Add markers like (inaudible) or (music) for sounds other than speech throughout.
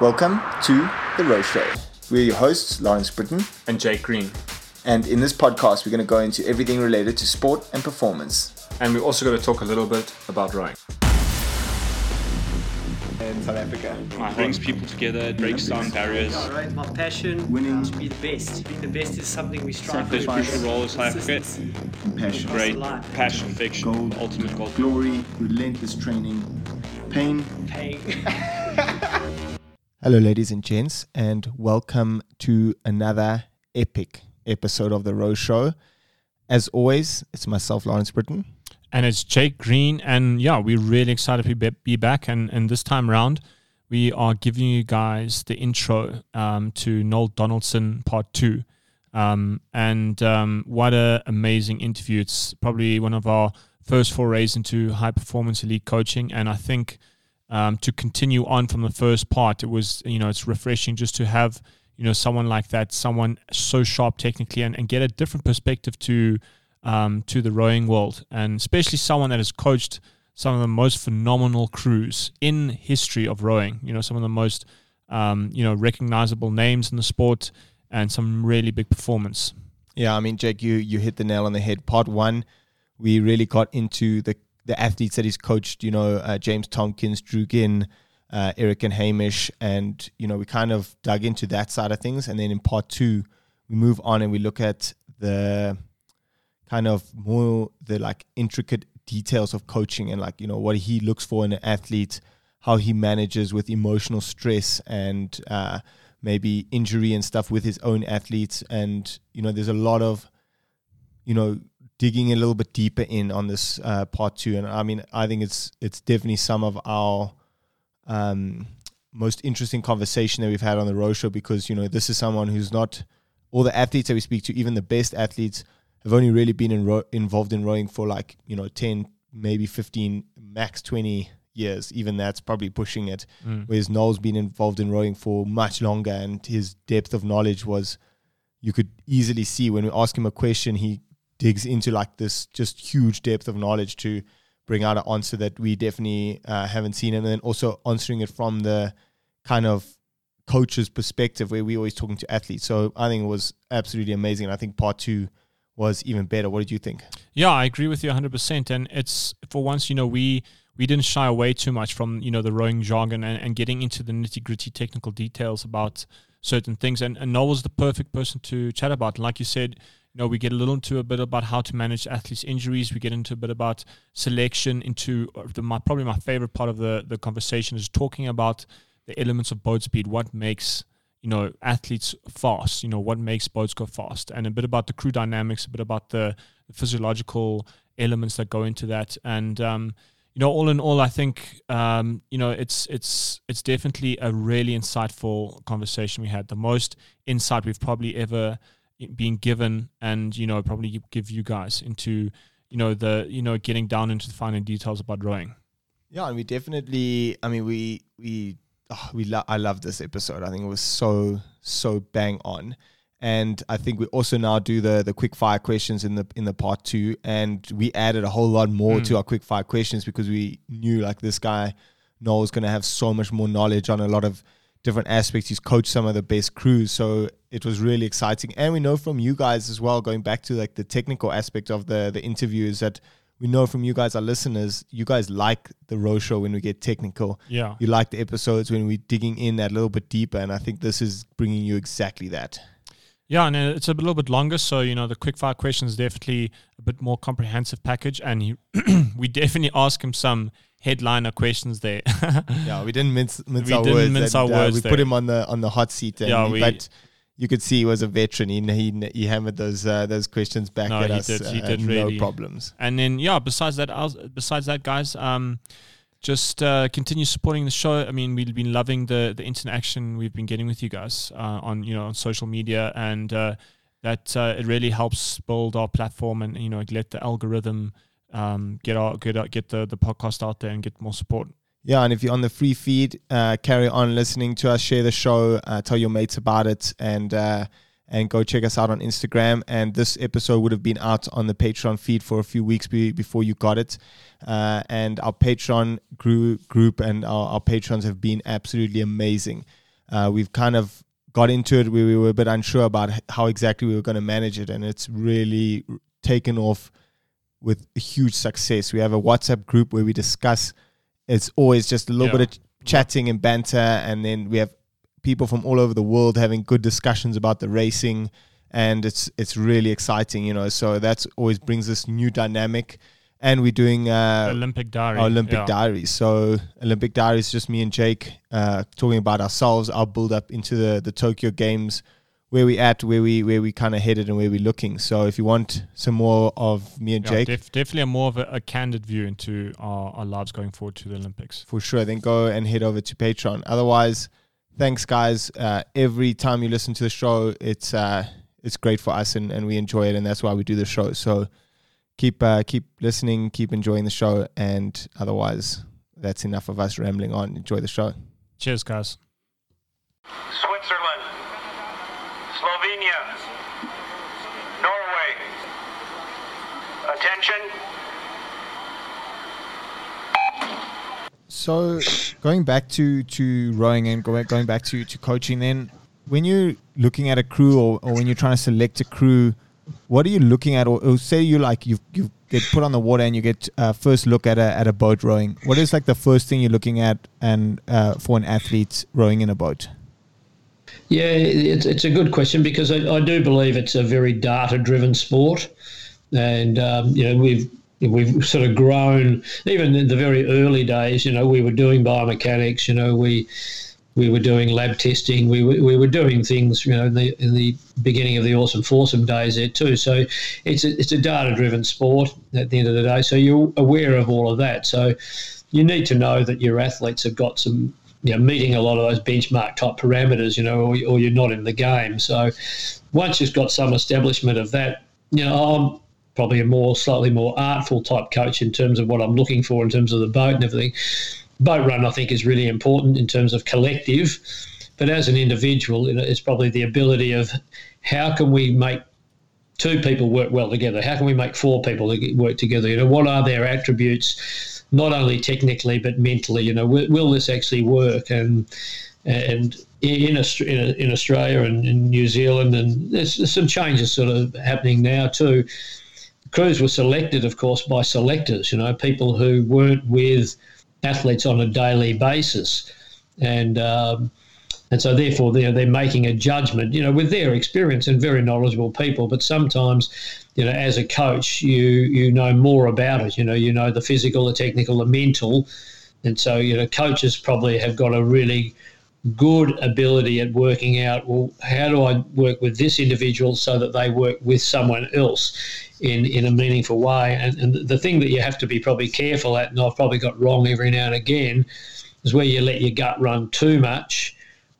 Welcome to The Row Show. We're your hosts, Lawrence Brittain. and Jake Green. And in this podcast, we're going to go into everything related to sport and performance. And we're also going to talk a little bit about rowing. In South Africa. It brings people together, it breaks down barriers. Right, my passion Winning. is to be the best. Being the best is something we strive There's for. crucial role in South Africa. Compassion. Great life. passion, fiction, Gold. ultimate goal. Glory, relentless training, pain. Paying. (laughs) Hello, ladies and gents, and welcome to another epic episode of The Row Show. As always, it's myself, Lawrence Brittain. And it's Jake Green. And yeah, we're really excited to be, be back. And, and this time around, we are giving you guys the intro um, to Noel Donaldson Part 2. Um, and um, what an amazing interview. It's probably one of our first forays into high performance elite coaching. And I think um, to continue on from the first part, it was, you know, it's refreshing just to have, you know, someone like that, someone so sharp technically and, and get a different perspective to um, to the rowing world, and especially someone that has coached some of the most phenomenal crews in history of rowing. You know, some of the most um, you know recognizable names in the sport, and some really big performance. Yeah, I mean, Jake, you you hit the nail on the head. Part one, we really got into the the athletes that he's coached. You know, uh, James Tomkins, Drew Ginn, uh, Eric and Hamish, and you know, we kind of dug into that side of things. And then in part two, we move on and we look at the kind of more the like intricate details of coaching and like you know what he looks for in an athlete, how he manages with emotional stress and uh, maybe injury and stuff with his own athletes. And you know, there's a lot of you know digging a little bit deeper in on this uh, part two. And I mean, I think it's it's definitely some of our um, most interesting conversation that we've had on the row show because you know this is someone who's not all the athletes that we speak to, even the best athletes, have only really been in ro- involved in rowing for like you know ten, maybe fifteen, max twenty years. Even that's probably pushing it. Whereas Noel's been involved in rowing for much longer, and his depth of knowledge was you could easily see when we ask him a question, he digs into like this just huge depth of knowledge to bring out an answer that we definitely uh, haven't seen, and then also answering it from the kind of coach's perspective where we're always talking to athletes. So I think it was absolutely amazing. And I think part two was even better. What did you think? Yeah, I agree with you 100%. And it's for once, you know, we we didn't shy away too much from, you know, the rowing jargon and, and getting into the nitty gritty technical details about certain things. And, and Noel was the perfect person to chat about. Like you said, you know, we get a little into a bit about how to manage athletes' injuries. We get into a bit about selection, into uh, the, my, probably my favorite part of the, the conversation is talking about the elements of boat speed, what makes you know athletes fast? You know what makes boats go fast? And a bit about the crew dynamics a bit about the, physiological elements that go into that. And um, you know all in all i think um, you know it's it's it's definitely a really insightful conversation we had. The most insight we've probably ever been given and you know probably give you guys into you know the you know getting down into the finer details about rowing Yeah, and we definitely. I mean, we we oh, we lo- I love this episode. I think it was so so bang on, and I think we also now do the the quick fire questions in the in the part two, and we added a whole lot more to mm. our quick fire questions because we knew like this guy Noel was going to have so much more knowledge on a lot of different aspects. He's coached some of the best crews, so it was really exciting. And we know from you guys as well, going back to like the technical aspect of the the interview, is that we know from you guys, our listeners, you guys like the row show when we get technical. yeah You like the episodes when we're digging in that little bit deeper, and I think this is bringing you exactly that. Yeah, and uh, it's a little bit longer, so you know the quickfire questions definitely a bit more comprehensive package, and he, (clears throat) we definitely ask him some headliner questions there. (laughs) Yeah, we didn't mince, mince We our didn't words. mince and, our uh, words we there. put him on the on the hot seat, and Yeah, we- but you could see he was a veteran. He he, he hammered those uh, those questions back No, at he us. did- he uh, did no problems. and then yeah, besides that, besides that, guys, um, just uh, continue supporting the show. I mean, we've been loving the the interaction we've been getting with you guys uh, on you know on social media, and uh, that uh, it really helps build our platform and you know let the algorithm um, get our get out, get the the podcast out there and get more support. Yeah, and if you're on the free feed, uh, carry on listening to us, share the show, uh, tell your mates about it, and uh, and go check us out on Instagram. And this episode would have been out on the Patreon feed for a few weeks be- before you got it. Uh, and our Patreon grew, group and our, our patrons have been absolutely amazing. uh, we've kind of got into it we were a bit unsure about how exactly we were going to manage it, and it's really taken off with huge success. We have a WhatsApp group where we discuss. It's always just a little Yeah. bit of chatting and banter, and then we have people from all over the world having good discussions about the racing, and it's it's really exciting, you know. So that's always brings this new dynamic, and we're doing uh, Olympic diary. Olympic yeah. diaries. So Olympic diaries, just me and Jake uh, talking about ourselves, our build up into the the Tokyo Games, where we at, where we where we kind of headed, and where we're looking. So if you want some more of me and Yeah, Jake, def- definitely a more of a, a candid view into our, our lives going forward to the Olympics. for sure, then go and head over to Patreon. Otherwise, thanks guys. Uh, every time you listen to the show, it's uh, it's great for us, and, and we enjoy it, and that's why we do the show. So keep uh, keep listening, keep enjoying the show, and otherwise, that's enough of us rambling on. Enjoy the show. Cheers, guys. Switzerland, Slovenia, Norway. Attention. So going back to to rowing and going back to to coaching, then when you're looking at a crew or, or when you're trying to select a crew, what are you looking at? Or, or say you like you you get put on the water and you get uh, first look at a at a boat rowing. What is like the first thing you're looking at and uh, for an athlete rowing in a boat? Yeah, it's, it's a good question because I, I do believe it's a very data-driven sport, and um, you know we've we've sort of grown. Even in the very early days, you know, we were doing biomechanics. You know, we we were doing lab testing. We were, we were doing things. You know, in the in the beginning of the oarsome foursome days there too. So it's a, it's a data-driven sport at the end of the day. So you're aware of all of that. So you need to know that your athletes have got some you know, meeting a lot of those benchmark type parameters, you know, or, or you're not in the game. So once you've got some establishment of that, you know, I'm probably a more slightly more artful type coach in terms of what I'm looking for in terms of the boat and everything. Boat run, I think, is really important in terms of collective, but as an individual, it's probably the ability of how can we make two people work well together? How can we make four people work together? You know, what are their attributes? Not only technically but mentally. You know, will, will this actually work? And and in in Australia and in New Zealand, and there's, there's some changes sort of happening now too. Crews were selected, of course, by selectors. You know, people who weren't with athletes on a daily basis, and um, and so therefore they're they're making a judgment. You know, with their experience and very knowledgeable people, but sometimes you know, as a coach, you you know more about it. You know, you know the physical, the technical, the mental, and so you know, coaches probably have got a really good ability at working out. Well, how do I work with this individual so that they work with someone else in in a meaningful way? And, and the thing that you have to be probably careful at, and I've probably got wrong every now and again, is where you let your gut run too much,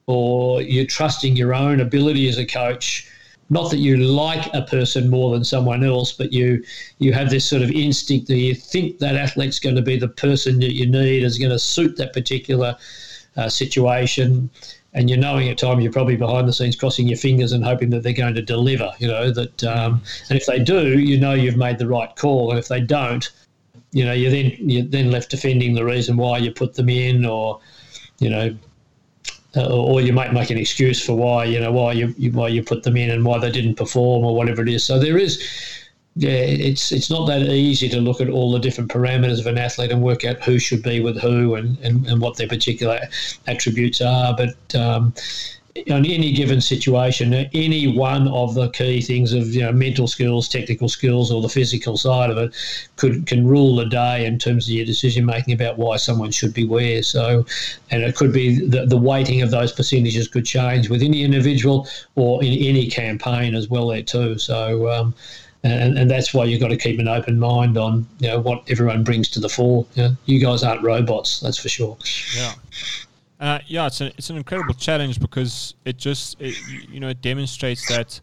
or you're trusting your own ability as a coach not that you like a person more than someone else, but you you have this sort of instinct that you think that athlete's going to be the person that you need is going to suit that particular uh, situation, and you're knowing at times you're probably behind the scenes crossing your fingers and hoping that they're going to deliver. You know that, um, and if they do, you know you've made the right call, and if they don't, you know you're then you're then left defending the reason why you put them in, or you know uh, or you might make an excuse for why you know why you, you, why you put them in and why they didn't perform or whatever it is. So there is, yeah, it's it's not that easy to look at all the different parameters of an athlete and work out who should be with who and, and, and what their particular attributes are. But um, on any given situation, any one of the key things of you know mental skills, technical skills, or the physical side of it could can rule the day in terms of your decision making about why someone should be where. So, and it could be the, the weighting of those percentages could change within the individual or in any campaign as well there too. So. Um, and, and that's why you've got to keep an open mind on you know what everyone brings to the fore. You, know, you guys aren't robots, that's for sure. Yeah. Uh, yeah, it's, a, it's an incredible challenge because it just it, you know it demonstrates that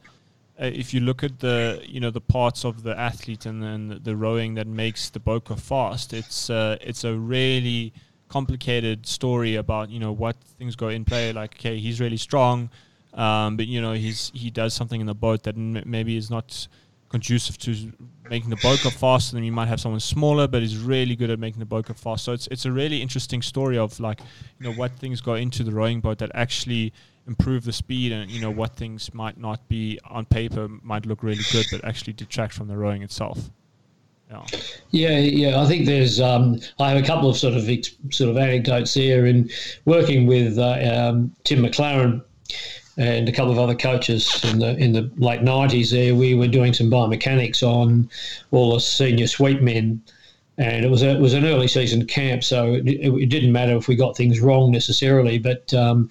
uh, if you look at the you know the parts of the athlete and then the, rowing that makes the go fast, it's uh, it's a really complicated story about you know what things go in play. Like okay, he's really strong, um, but you know he's he does something in the boat that m- maybe is not conducive to making the boat go faster. Then you might have someone smaller, but is really good at making the go fast. So it's it's a really interesting story of like you know what things go into the rowing boat that actually improve the speed, and you know what things might not be on paper might look really good, but actually detract from the rowing itself. Yeah. yeah, yeah. I think there's. Um, I have a couple of sort of sort of anecdotes here in working with uh, um, Tim McLaren and a couple of other coaches in the in the late nineties. There, we were doing some biomechanics on all the senior sweep men, and it was a, it was an early season camp, so it, it didn't matter if we got things wrong necessarily. But um,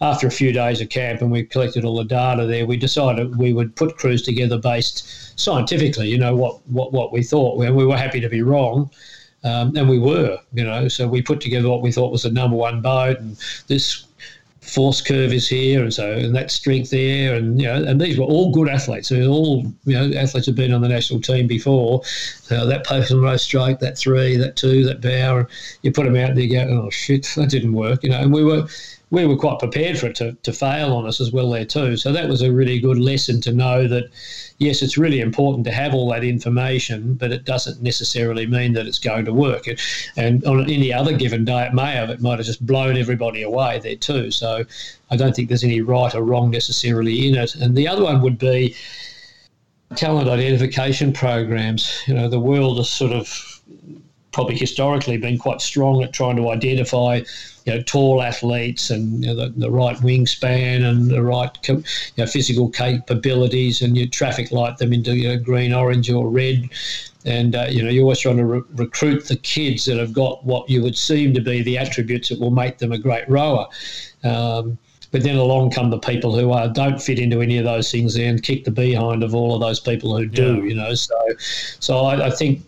after a few days of camp and we collected all the data there, we decided we would put crews together based scientifically. You know what what what we thought. and we were happy to be wrong. Um, and we were, you know, so we put together what we thought was the number one boat, and this force curve is here, and so and that strength there, and you know, and these were all good athletes. So all you know, athletes have been on the national team before. So that post and row stroke, that three, that two, that bow, you put them out there, you go, oh shit, that didn't work, you know. And we were we were quite prepared for it to, to fail on us as well there too. So that was a really good lesson to know that yes, it's really important to have all that information, but it doesn't necessarily mean that it's going to work. And on any other given day, it may have. It might have just blown everybody away there too. So I don't think there's any right or wrong necessarily in it. And the other one would be talent identification programs. You know, the world is sort of probably historically been quite strong at trying to identify you know, tall athletes and you know, the, the, right wingspan and the right you know, physical capabilities, and you traffic light them into you know, green, orange, or red. And uh, you know, you're always trying to re- recruit the kids that have got what you would seem to be the attributes that will make them a great rower. Um, but then along come the people who uh, don't fit into any of those things and kick the behind of all of those people who do. Yeah. You know, so so I, I think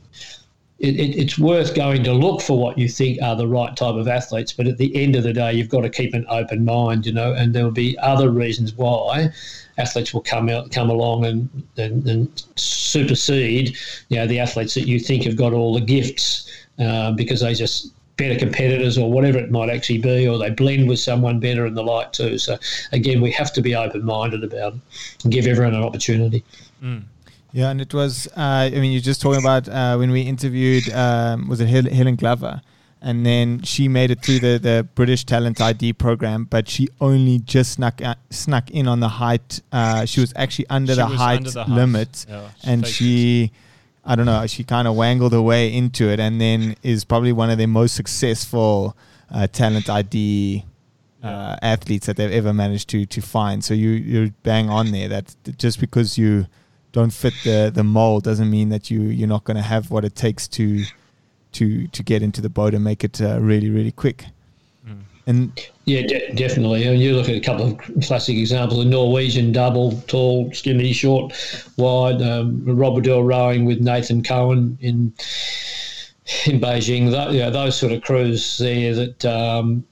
it, it, it's worth going to look for what you think are the right type of athletes. But at the end of the day, you've got to keep an open mind, you know, and there will be other reasons why athletes will come out, come along and, and, and supersede, you know, the athletes that you think have got all the gifts uh, because they just better competitors or whatever it might actually be, or they blend with someone better and the like too. So again, we have to be open minded about it and give everyone an opportunity. Mm. Yeah, and it was. Uh, I mean, you're just talking about uh, when we interviewed. Um, was it Helen Glover? And then she made it through the, the British Talent ID program, but she only just snuck uh, snuck in on the height. Uh, she was actually under, she the, was height under the limit, Yeah, and she, I don't know, she kind of wangled her way into it, and then is probably one of the most successful uh, Talent ID uh, athletes that they've ever managed to to find. So you you're bang on there. That just because you don't fit the the mold doesn't mean that you you're not going to have what it takes to to to get into the boat and make it uh, really really quick. Mm. And yeah, de- definitely. And you look at a couple of classic examples: the Norwegian double, tall, skinny, short, wide. Um, Rob Waddell rowing with Nathan Cohen in in Beijing. That, you know, those sort of crews there that um,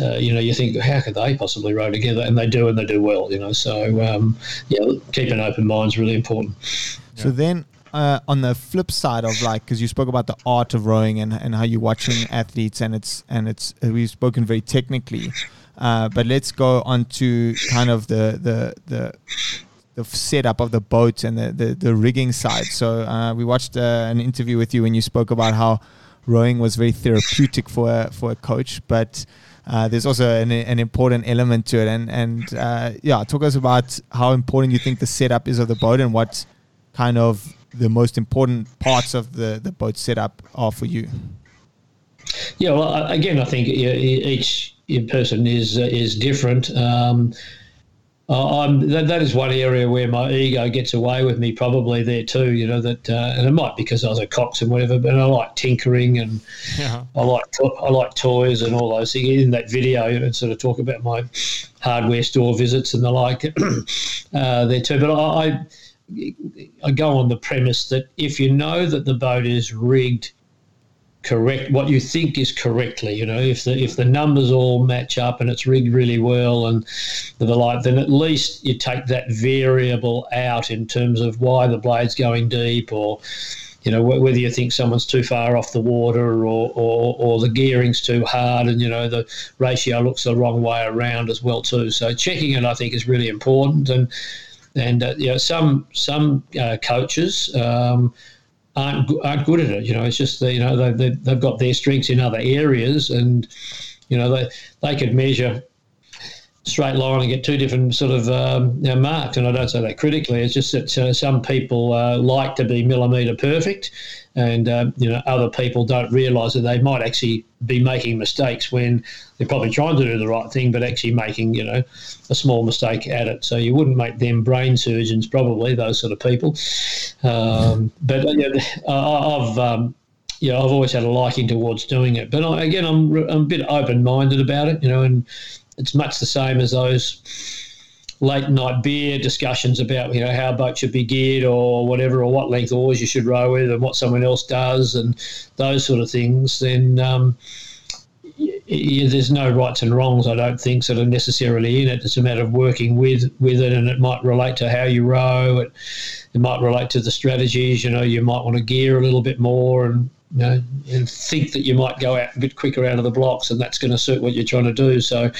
uh, you know, you think, how could they possibly row together? And they do, and they do well, you know. So, um, yeah, keep an open mind is really important. So then, uh, on the flip side of like, because you spoke about the art of rowing and, and how you're watching athletes, and it's and it's uh, we've spoken very technically, uh, but let's go on to kind of the the the the setup of the boat and the, the, the rigging side. So uh, we watched uh, an interview with you when you spoke about how rowing was very therapeutic for a, for a coach, but uh, there's also an, an, important element to it. And and uh, yeah, talk us about how important you think the setup is of the boat and what kind of the most important parts of the the boat setup are for you. Yeah, well, again, I think each person is uh, is different. Um, uh, that, that is one area where my ego gets away with me probably there too. You know that, uh, and it might be because I was a cox and whatever. But I like tinkering and yeah. I like to- I like toys and all those things. In that video, and sort of talk about my hardware store visits and the like (clears throat) uh, there too. But I, I go on the premise that if you know that the boat is rigged correct what you think is correctly. You know, if the if the numbers all match up and it's rigged really well and the like, then at least you take that variable out in terms of why the blade's going deep or. You know whether you think someone's too far off the water or, or, or the gearing's too hard, and you know the ratio looks the wrong way around as well too. So checking it, I think, is really important. And and uh, you know some some uh, coaches. Um, aren't, aren't good at it. You know, it's just that, you know they, they, have got their strengths in other areas, and you know they they could measure straight line and get two different sort of um, you know, marks. And I don't say that critically. It's just that uh, some people uh, like to be millimetre perfect, and uh, you know other people don't realise that they might actually be making mistakes when they're probably trying to do the right thing, but actually making you know a small mistake at it. So you wouldn't make them brain surgeons, probably those sort of people. Um, but uh, you I've um, you know, I've always had a liking towards doing it. But I, again, I'm, I'm a bit open minded about it, you know, and it's much the same as those late night beer discussions about you know how a boat should be geared or whatever or what length oars you should row with and what someone else does and those sort of things then um, there's no rights and wrongs I don't think that are necessarily in it it's a matter of working with with it and it might relate to how you row it, it might relate to the strategies you know you might want to gear a little bit more and you know, and think that you might go out a bit quicker out of the blocks, and that's going to suit what you're trying to do. So,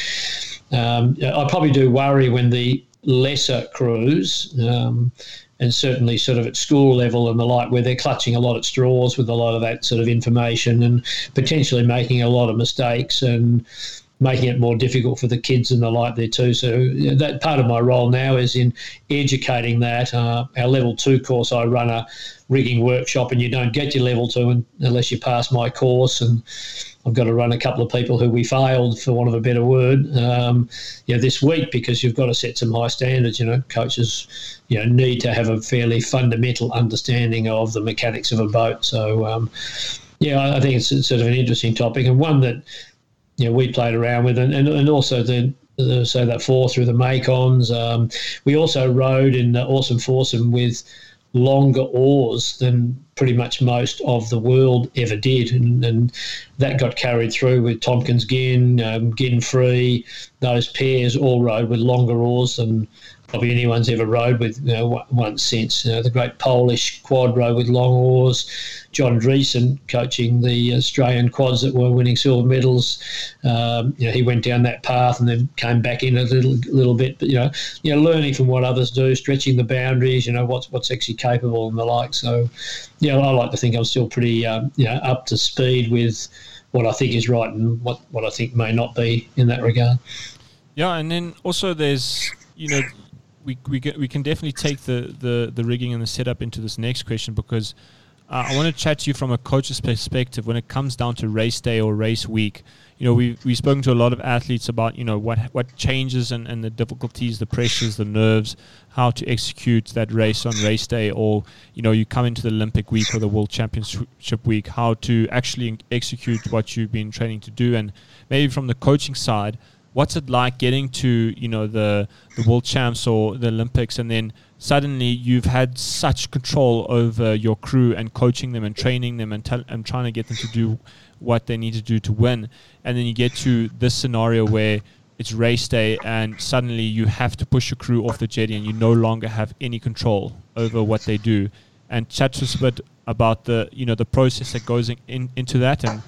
um, I probably do worry when the lesser crews, um, and certainly sort of at school level and the like, where they're clutching a lot at straws with a lot of that sort of information and potentially making a lot of mistakes and making it more difficult for the kids and the like there too. So that part of my role now is in educating that. Uh, our level two course, I run a rigging workshop, and you don't get your level two unless you pass my course. And I've got to run a couple of people who we failed, for want of a better word, um, you know, this week because you've got to set some high standards. You know, coaches, you know, need to have a fairly fundamental understanding of the mechanics of a boat. So. Um, yeah, I think it's sort of an interesting topic and one that you know, we played around with, and, and, and also the, the so that four through the Macons. Um, we also rode in uh, Oarsome Foursome with longer oars than pretty much most of the world ever did, and, and that got carried through with Tomkins Ginn, um, Ginn Free. Those pairs all rode with longer oars than probably anyone's ever rowed with you know, once since. You know, the great Polish quad row with long oars, John Dreesen coaching the Australian quads that were winning silver medals. Um, you know, he went down that path and then came back in a little little bit. But you know, you know, learning from what others do, stretching the boundaries. You know, what's what's actually capable and the like. So, yeah, I like to think I'm still pretty um, you know up to speed with what I think is right and what what I think may not be in that regard. Yeah, and then also there's you know we we can, we can definitely take the, the the rigging and the setup into this next question because uh, I want to chat to you from a coach's perspective when it comes down to race day or race week. You know, we've, we've spoken to a lot of athletes about, you know, what what changes and, and the difficulties, the pressures, the nerves, how to execute that race on race day, or, you know, you come into the Olympic week or the World Championship week, how to actually execute what you've been training to do. And maybe from the coaching side, what's it like getting to you know the the world champs or the Olympics, and then suddenly you've had such control over your crew and coaching them and training them and, and trying to get them to do what they need to do to win, and then you get to this scenario where it's race day and suddenly you have to push your crew off the jetty and you no longer have any control over what they do. And chat to us a bit about the you know the process that goes in, in, into that and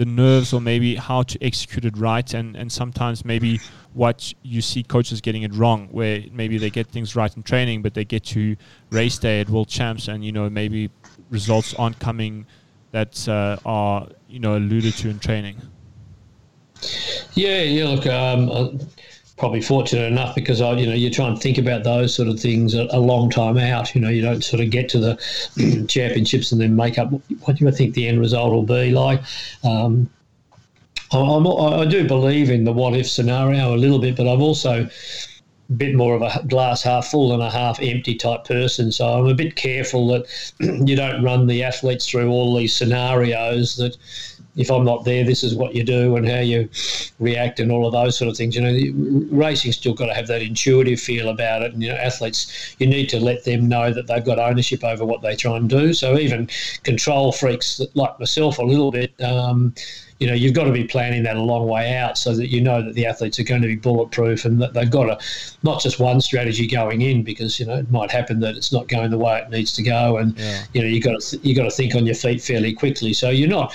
the nerves or maybe how to execute it right and, and sometimes maybe what you see coaches getting it wrong where maybe they get things right in training but they get to race day at world champs and you know maybe results aren't coming that uh, are you know alluded to in training. Yeah yeah look um, probably fortunate enough because I, you know, you try and think about those sort of things a, a, long time out. You know, you don't sort of get to the (clears throat) championships and then make up what do you think the end result will be like. Um, I'm, I do believe in the what if scenario a little bit, but I'm also a bit more of a glass half full than a half empty type person. So I'm a bit careful that (clears throat) you don't run the athletes through all these scenarios that if I'm not there, this is what you do and how you react and all of those sort of things. You know, racing's still got to have that intuitive feel about it. And, you know, athletes, you need to let them know that they've got ownership over what they try and do. So even control freaks like myself a little bit, um, you know, you've got to be planning that a long way out so that you know that the athletes are going to be bulletproof and that they've got a not just one strategy going in because you know it might happen that it's not going the way it needs to go and yeah. you know you've got to th- you got to think on your feet fairly quickly. So you're not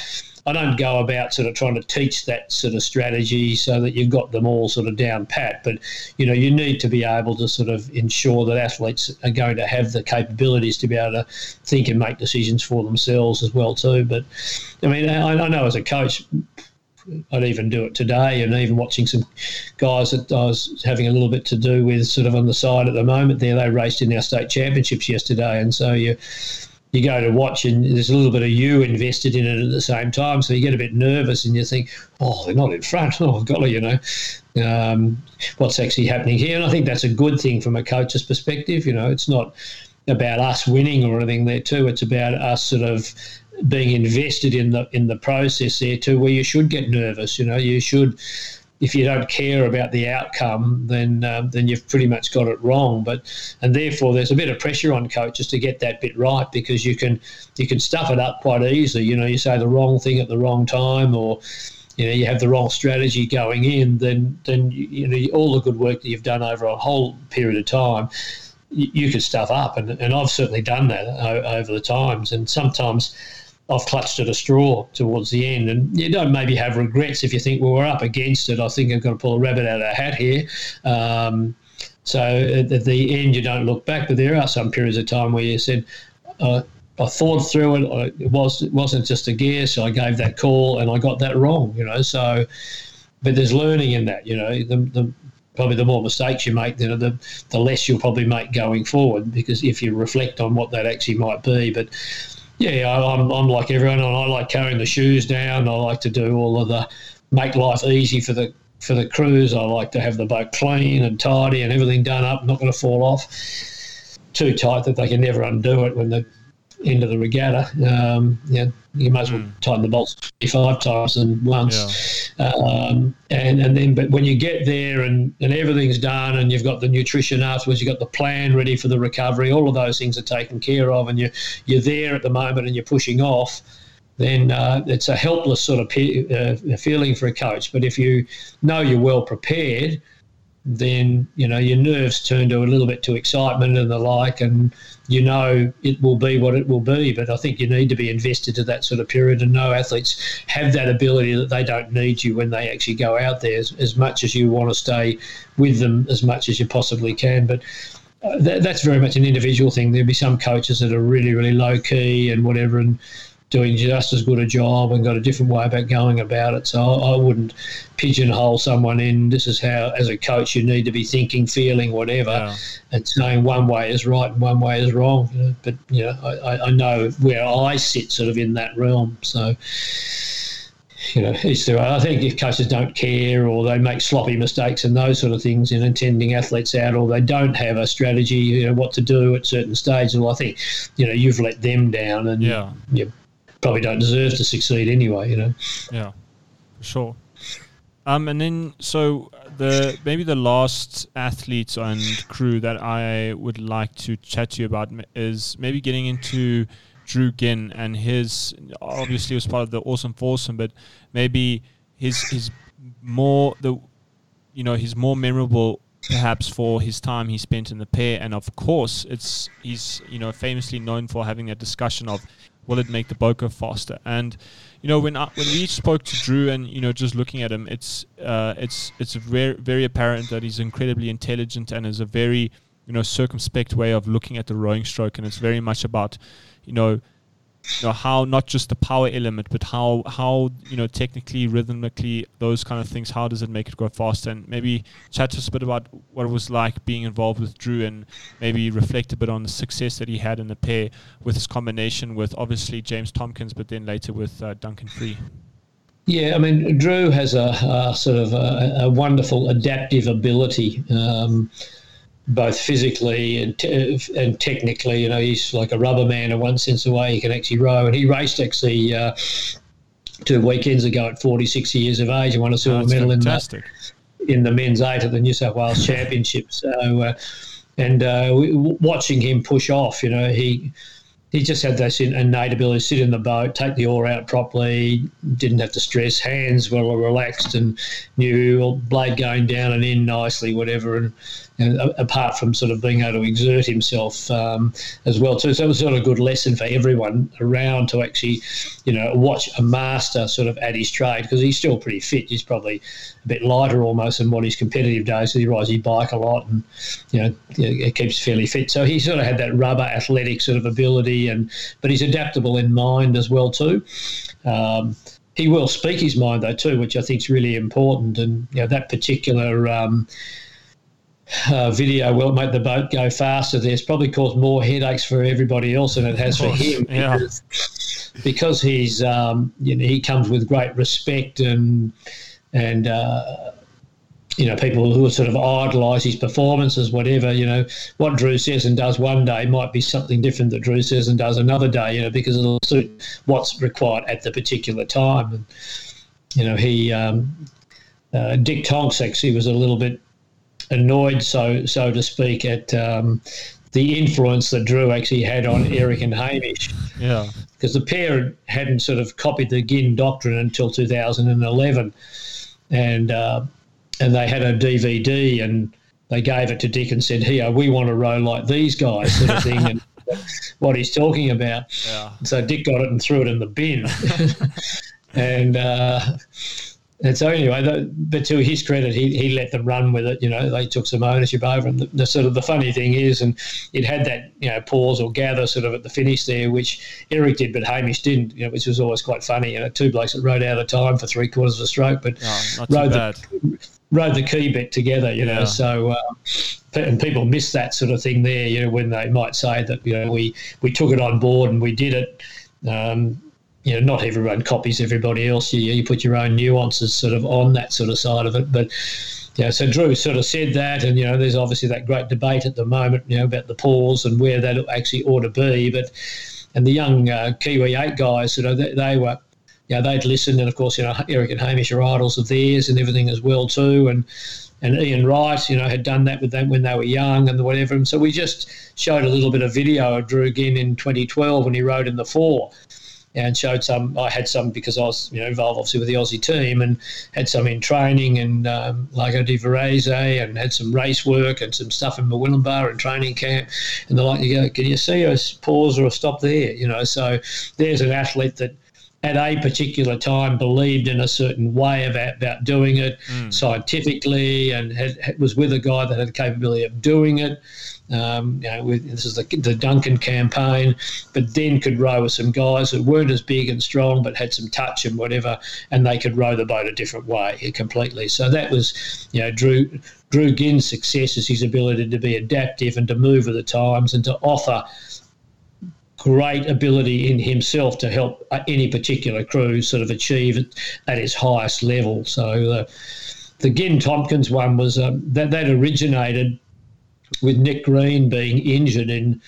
I don't go about sort of trying to teach that sort of strategy so that you've got them all sort of down pat. But you know, you need to be able to sort of ensure that athletes are going to have the capabilities to be able to think and make decisions for themselves as well too. But I mean, I, I know as a coach, I'd even do it today, and even watching some guys that I was having a little bit to do with, sort of on the side at the moment. There, they raced in our state championships yesterday, and so you you go to watch and there's a little bit of you invested in it at the same time. So you get a bit nervous and you think, oh, they're not in front. (laughs) Oh, golly, you know, um, what's actually happening here? And I think that's a good thing from a coach's perspective. You know, it's not about us winning or anything there too. It's about us sort of being invested in the in the process there too, where you should get nervous. You know, you should if you don't care about the outcome, then um, then you've pretty much got it wrong. But and therefore, there's a bit of pressure on coaches to get that bit right because you can you can stuff it up quite easily. You know, you say the wrong thing at the wrong time, or you know you have the wrong strategy going in. Then then you know all the good work that you've done over a whole period of time. You, you could stuff up, and, and I've certainly done that over the times. And sometimes I've clutched at a straw towards the end. And you don't maybe have regrets if you think, well, we're up against it. I think I've got to pull a rabbit out of a hat here. Um, so at the end, you don't look back, but there are some periods of time where you said, uh, I thought through it. It was it wasn't just a so I gave that call and I got that wrong. You know, so but there's learning in that. You know, the, the probably the more mistakes you make, you know, the the less you'll probably make going forward because if you reflect on what that actually might be. But yeah, I'm, I'm like everyone, and I like carrying the shoes down. I like to do all of the make life easy for the for the crews. I like to have the boat clean and tidy and everything done up, not going to fall off too tight that they can never undo it when the end of the regatta. Um, yeah, you might as well mm. tighten the bolts five times than once. Yeah. Um, and and then, but when you get there and, and everything's done, and you've got the nutrition afterwards, you've got the plan ready for the recovery. All of those things are taken care of, and you you're there at the moment, and you're pushing off. Then uh, it's a helpless sort of pe- uh, feeling for a coach. But if you know you're well prepared, then you know your nerves turn to a little bit to excitement and the like, and you know it will be what it will be. But I think you need to be invested to that sort of period and no athletes have that ability that they don't need you when they actually go out there as, as much as you want to stay with them as much as you possibly can. But uh, that, that's very much an individual thing. There'll be some coaches that are really, really low key and whatever, and doing just as good a job and got a different way about going about it. So I, I, wouldn't pigeonhole someone in. This is how, as a coach, you need to be thinking, feeling, whatever, yeah. and saying one way is right and one way is wrong. You know, but you know, I, I know where I sit, sort of in that realm. So. You know, I think if coaches don't care or they make sloppy mistakes and those sort of things in attending athletes out or they don't have a strategy, you know, what to do at certain stages, well, I think, you know, you've let them down and yeah. you probably don't deserve to succeed anyway. You know. Yeah, for sure. Um, and then so the maybe the last athletes and crew that I would like to chat to you about is maybe getting into Drew Ginn and his obviously was part of the oarsome foursome, but maybe his his more the you know he's more memorable perhaps for his time he spent in the pair and of course it's he's you know famously known for having a discussion of will it make the go faster? And you know, when I, when we spoke to Drew, and you know, just looking at him, it's uh, it's it's very very apparent that he's incredibly intelligent and is a very you know circumspect way of looking at the rowing stroke, and it's very much about you know you know how not just the power element but how how you know technically rhythmically those kind of things how does it make it go faster and maybe chat to us a bit about what it was like being involved with drew and maybe reflect a bit on the success that he had in the pair with his combination with obviously james tomkins but then later with uh, duncan free yeah, I mean, Drew has a, a sort of a, a, wonderful adaptive ability. Um, both physically and, te- and technically. You know, he's like a rubber man in one sense of the way. He can actually row, and he raced actually uh, two weekends ago at 46 years of age and won a silver oh, medal fantastic. in the, in the men's eight at the New South Wales Championship. So, uh, and uh, watching him push off, you know, he he just had this innate ability to sit in the boat, take the oar out properly, didn't have to stress, hands were relaxed, and knew blade going down and in nicely, whatever. And, and apart from sort of being able to exert himself um, as well too, so it was sort of a good lesson for everyone around to actually, you know, watch a master sort of at his trade because he's still pretty fit. He's probably a bit lighter almost than what his competitive days. So he rides his bike a lot and you know it keeps fairly fit. So he sort of had that rubber athletic sort of ability, and but he's adaptable in mind as well too. Um, he will speak his mind though too, which I think is really important. And you know that particular. Um, uh, video will make the boat go faster. There's probably caused more headaches for everybody else than it has for him. Yeah. Because, because he's um, you know he comes with great respect and and uh, you know people who sort of idolise his performances, whatever. You know what Drew says and does one day might be something different that Drew says and does another day. You know because it'll suit what's required at the particular time. And you know he um, uh, Dick Tonks actually was a little bit annoyed, so so to speak, at um, the influence that Drew actually had on Eric and Hamish. Yeah, because the pair hadn't sort of copied the Ginn doctrine until 2011 and uh, and they had a DVD and they gave it to Dick and said, "Here, we want to row like these guys," sort of thing, and (laughs) what he's talking about. Yeah. So Dick got it and threw it in the bin, (laughs) (laughs) and. Uh, and so anyway, the, but to his credit, he, he let them run with it. You know, they took some ownership over. And the, the, sort of the funny thing is, and it had that you know pause or gather sort of at the finish there, which Eric did, but Hamish didn't. You know, which was always quite funny. You know, two blokes that rode out of time for three quarters of a stroke, but oh, rode the rode the key bit together. You know, Yeah. so. Uh, and people miss that sort of thing there, you know, when they might say that you know we we took it on board and we did it. Um, you know, not everyone copies everybody else. You, you put your own nuances sort of on that sort of side of it. But yeah, so Drew sort of said that, and you know, there's obviously that great debate at the moment, you know, about the pause and where that actually ought to be. But and the young uh, Kiwi eight guys, you know, they, they were. You know, they'd listened, and of course, you know, Eric and Hamish are idols of theirs and everything as well too, and and Ian Wright, you know, had done that with them when they were young and whatever. And so we just showed a little bit of video of Drew Ginn in 2012 when he rode in the four and showed some. I had some because I was, you know, involved obviously with the Aussie team and had some in training and um, Lago di Varese and had some race work and some stuff in Murwillumbah and training camp. And they're like, you go, can you see a pause or a stop there? You know, so there's an athlete that at a particular time believed in a certain way about, about doing it scientifically and had, had- was with a guy that had the capability of doing it. Um, you know, with, this is the, the Duncan campaign, but then could row with some guys that weren't as big and strong, but had some touch and whatever, and they could row the boat a different way completely. So that was, you know, Drew Drew Ginn's success is his ability to be adaptive and to move with the times and to offer great ability in himself to help uh, any particular crew sort of achieve it at its highest level. So uh, the Ginn Tomkins one was um, that that originated with Nick Green being injured in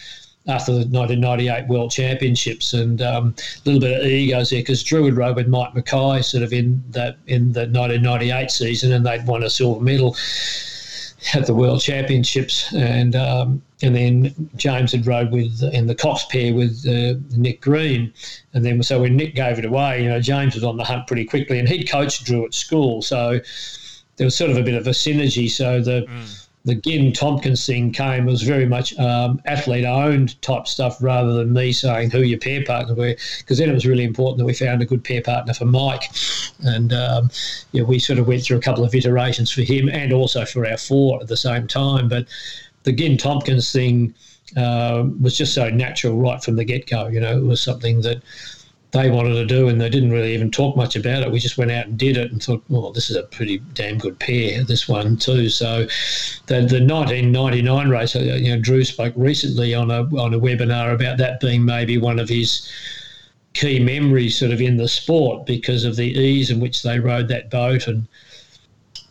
after the 1998 World Championships, and um, a little bit of egos there because Drew had rowed with Mike McKay sort of in the in the 1998 season, and they'd won a silver medal at the World Championships, and um, and then James had rode with in the Cox pair with uh, Nick Green, and then so when Nick gave it away, you know James was on the hunt pretty quickly, and he'd coached Drew at school, so there was sort of a bit of a synergy. So the the Ginn Tomkins thing came was very much um, athlete owned type stuff rather than me saying who your pair partner were, because then it was really important that we found a good pair partner for Mike, and um, yeah, we sort of went through a couple of iterations for him and also for our four at the same time. But the Ginn Tomkins thing uh, was just so natural right from the get go. You know, it was something that they wanted to do, and they didn't really even talk much about it. We just went out and did it, and thought, well, this is a pretty damn good pair. This one too. So, the the 1999 race, uh, you know, Drew spoke recently on a on a webinar about that being maybe one of his key memories, sort of in the sport, because of the ease in which they rode that boat and.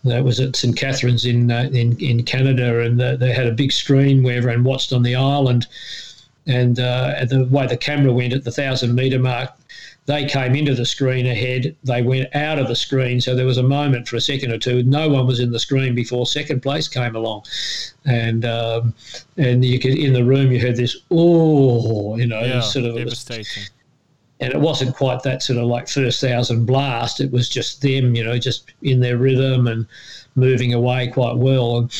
That was at St Catharines in uh, in in Canada, and uh, they had a big screen where everyone watched on the island and uh, the way the camera went at the thousand metre mark, they came into the screen ahead. They went out of the screen, so there was a moment for a second or two. No one was in the screen before second place came along, and um, and you could in the room you heard this oh you know Yeah, sort of devastating. and it wasn't quite that sort of like first thousand blast. It was just them, you know, just in their rhythm and moving away quite well. And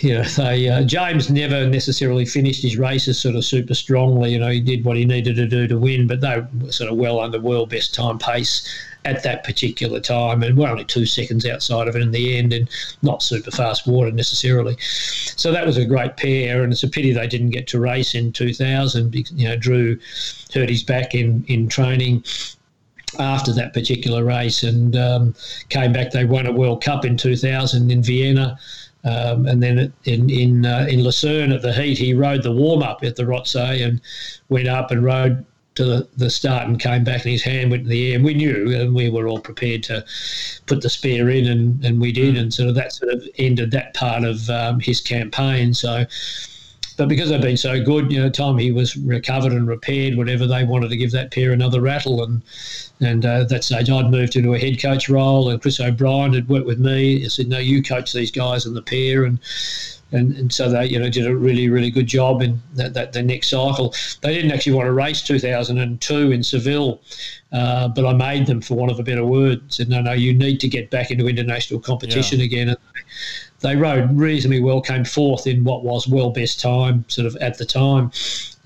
you know, they uh, James never necessarily finished his races sort of super strongly. You know, he did what he needed to do to win, but they were sort of well under world best time pace at that particular time, and we're only two seconds outside of it in the end, and not super fast water necessarily. So that was a great pair, and it's a pity they didn't get to race in 2000. because, You know, Drew hurt his back in in training after that particular race and um, came back. They won a World Cup in 2000 in Vienna. Um, and then in in uh, in Lucerne at the heat, he rode the warm up at the Rotsee and went up and rode to the, the start and came back and his hand went in the air. And we knew and we were all prepared to put the spear in and, and we did. And sort of that sort of ended that part of um, his campaign. So, but because they've been so good, you know, time he was recovered and repaired, whatever they wanted to give that pair another rattle. And and uh, at that stage, I'd moved into a head coach role, and Chris O'Brien had worked with me. He said, "No, you coach these guys in the pair," and and, and so they you know did a really really good job in that, that the next cycle. They didn't actually want to race 2002 in Seville, uh, but I made them for want of a better word. Said, "No, no, you need to get back into international competition Yeah. again." And they rode reasonably well, came fourth in what was well best time, sort of at the time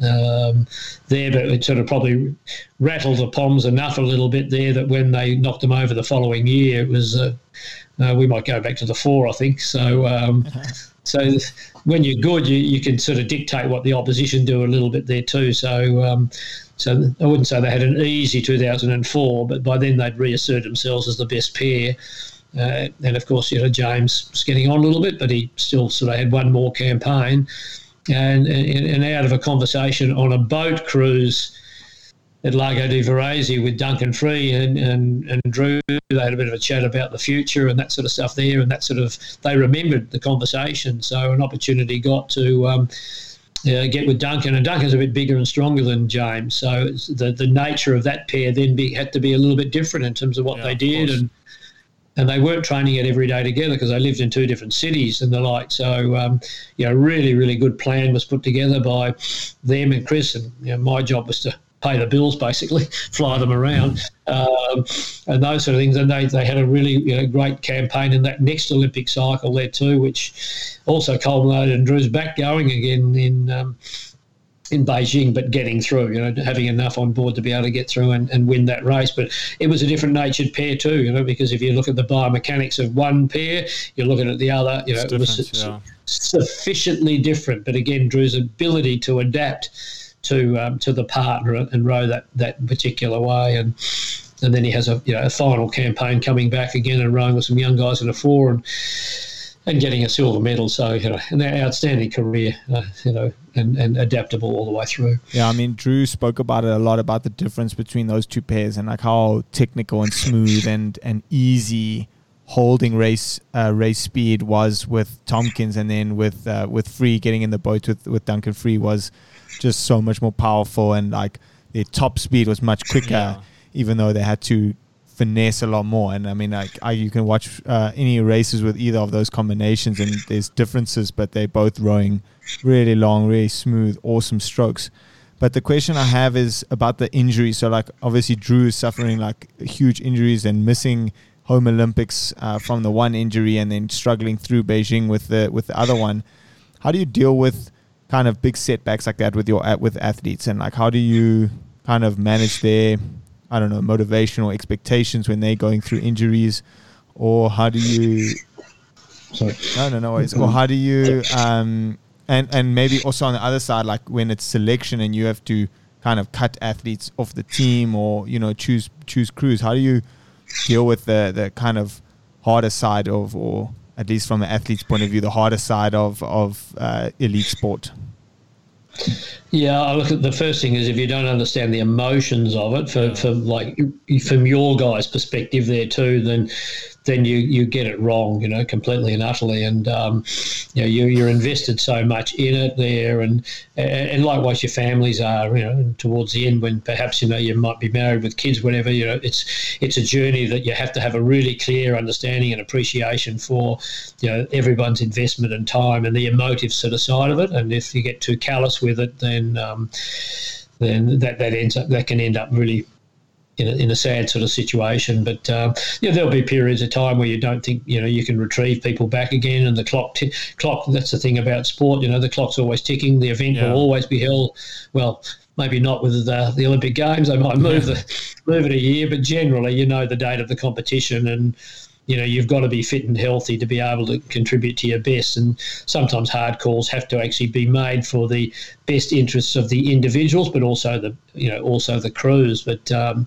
um, there, but it sort of probably rattled the Poms enough a little bit there that when they knocked them over the following year, it was uh, uh, we might go back to the four, I think. So. Um, (laughs) so when you're good, you, you can sort of dictate what the opposition do a little bit there too. So um, so I wouldn't say they had an easy 2004, but by then they'd reassert themselves as the best pair. Uh, and of course, you know, James was getting on a little bit, but he still sort of had one more campaign. And, and, and out of a conversation on a boat cruise at Lago di Varese with Duncan Free and, and, and Drew, they had a bit of a chat about the future and that sort of stuff there. And that sort of, they remembered the conversation. So an opportunity got to um, uh, get with Duncan. And Duncan's a bit bigger and stronger than James. So the, the nature of that pair then be, had to be a little bit different in terms of what Yeah, they did. course. And and they weren't training it every day together because they lived in two different cities and the like. So, um, you know, really, really good plan was put together by them and Chris. And you know, my job was to pay the bills, basically, (laughs) fly them around, um, and those sort of things. And they, they had a really you know, great campaign in that next Olympic cycle there too, which also culminated in Drew's back going again in. Um, in Beijing, but getting through, you know, having enough on board to be able to get through and, and win that race. But it was a different natured pair too, you know, because if you look at the biomechanics of one pair, you're looking at the other, you know, it was yeah. sufficiently different. But again, Drew's ability to adapt to um, to the partner and row that that particular way, and and then he has a you know a final campaign coming back again and rowing with some young guys in a four and and getting a silver medal. So you know, an outstanding career, uh, you know, and, and adaptable all the way through. Yeah, I mean, Drew spoke about it a lot about the difference between those two pairs and like how technical and smooth and and easy holding race uh, race speed was with Tomkins, and then with uh, with Free getting in the boat with with Duncan Free was just so much more powerful, and like their top speed was much quicker, Yeah. even though they had to finesse a lot more. And I mean, like I, you can watch uh, any races with either of those combinations, and there's differences, but they're both rowing really long, really smooth, awesome strokes. But the question I have is about the injury. So, like, obviously, Drew is suffering like huge injuries and missing home Olympics uh, from the one injury, and then struggling through Beijing with the with the other one. How do you deal with kind of big setbacks like that with your with athletes, and like how do you kind of manage their I don't know motivational expectations when they're going through injuries, or how do you Sorry. no, no, no worries. Or how do you, um, and and maybe also on the other side, like when it's selection and you have to kind of cut athletes off the team, or you know choose choose crews. How do you deal with the the kind of harder side of, or at least from an athlete's point of view, the harder side of of uh, elite sport? Yeah, I look at the first thing is if you don't understand the emotions of it, for, for like from your guy's perspective there too, then then you you get it wrong, you know, completely and utterly. And um, you know, you, you're invested so much in it there, and and likewise your families are, you know, towards the end when perhaps you know you might be married with kids, whatever. You know, it's it's a journey that you have to have a really clear understanding and appreciation for, you know, everyone's investment and time and the emotive sort of side of it. And if you get too callous with it, then um, then that, that ends up that can end up really in a, in a sad sort of situation. But um, yeah, there'll be periods of time where you don't think you know you can retrieve people back again, and the clock t- clock. That's the thing about sport. You know, the clock's always ticking. The event Yeah. will always be held. Well. Maybe not with the, the Olympic Games. They might move the move it a year, but generally, you know the date of the competition, and you know you've got to be fit and healthy to be able to contribute to your best. And sometimes hard calls have to actually be made for the best interests of the individuals but also the you know also the crews. But um,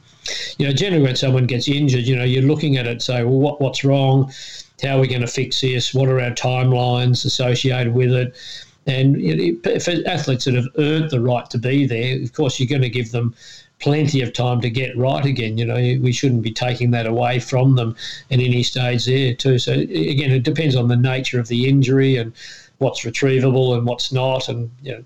you know generally when someone gets injured you know you're looking at it say well what, what's wrong? How are we going to fix this? What are our timelines associated with it? And for athletes that have earned the right to be there of course you're going to give them plenty of time to get right again. You know, we shouldn't be taking that away from them at any stage there too. So again, it depends on the nature of the injury and what's retrievable and what's not. And you know,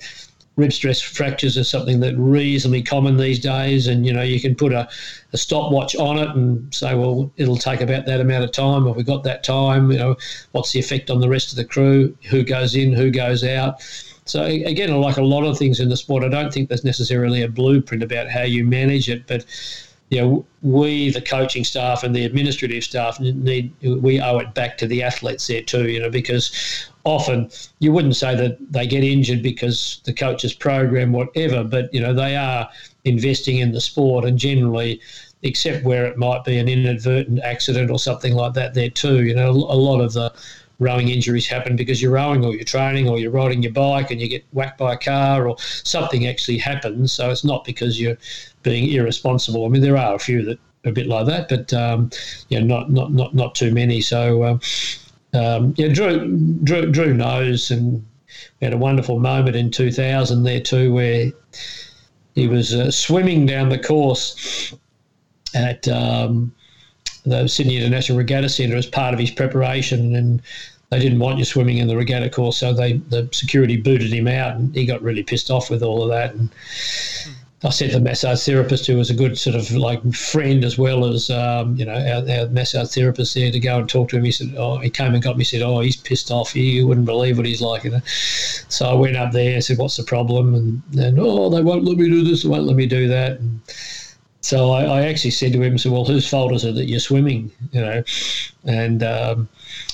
rib stress fractures are something that reasonably common these days. And you know, you can put a, a stopwatch on it and say, well, it'll take about that amount of time. Have we got that time? You know, what's the effect on the rest of the crew? Who goes in? Who goes out? So again, like a lot of things in the sport, I don't think there's necessarily a blueprint about how you manage it, but you know, we, the coaching staff and the administrative staff, need we owe it back to the athletes there too. You know, because often you wouldn't say that they get injured because the coach's program, whatever, but you know they are investing in the sport, and generally, except where it might be an inadvertent accident or something like that, there too. You know, a lot of the rowing injuries happen because you're rowing or you're training or you're riding your bike and you get whacked by a car or something actually happens. So it's not because you're being irresponsible. I mean, there are a few that are a bit like that, but um, yeah, not not not not too many. So um, um, yeah, Drew, Drew Drew knows, and we had a wonderful moment in 2000 there too, where he was uh, swimming down the course at. Um, the Sydney International Regatta Centre as part of his preparation, and they didn't want you swimming in the regatta course, so they the security booted him out, and he got really pissed off with all of that. And I sent the massage therapist, who was a good sort of like friend as well as um, you know our, our massage therapist there, to go and talk to him. He said, "Oh, he came and got me. Said, oh, he's pissed off. You wouldn't believe what he's like." So I went up there and said, "What's the problem?" And then, "Oh, they won't let me do this. They won't let me do that." And, so I, I, actually said to him, "So well, whose fault is it that you're swimming?" You know, and um,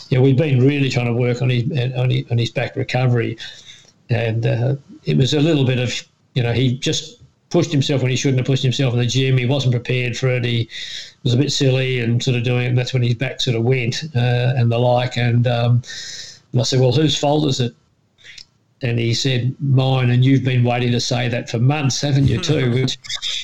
yeah, we've been really trying to work on his on his, on his back recovery, and uh, it was a little bit of you know he just pushed himself when he shouldn't have pushed himself in the gym. He wasn't prepared for it. He was a bit silly and sort of doing it. And that's when his back sort of went uh, and the like. And, um, and I said, "Well, whose fault is it?" And he said, mine, and you've been waiting to say that for months, haven't you, too? (laughs) Which,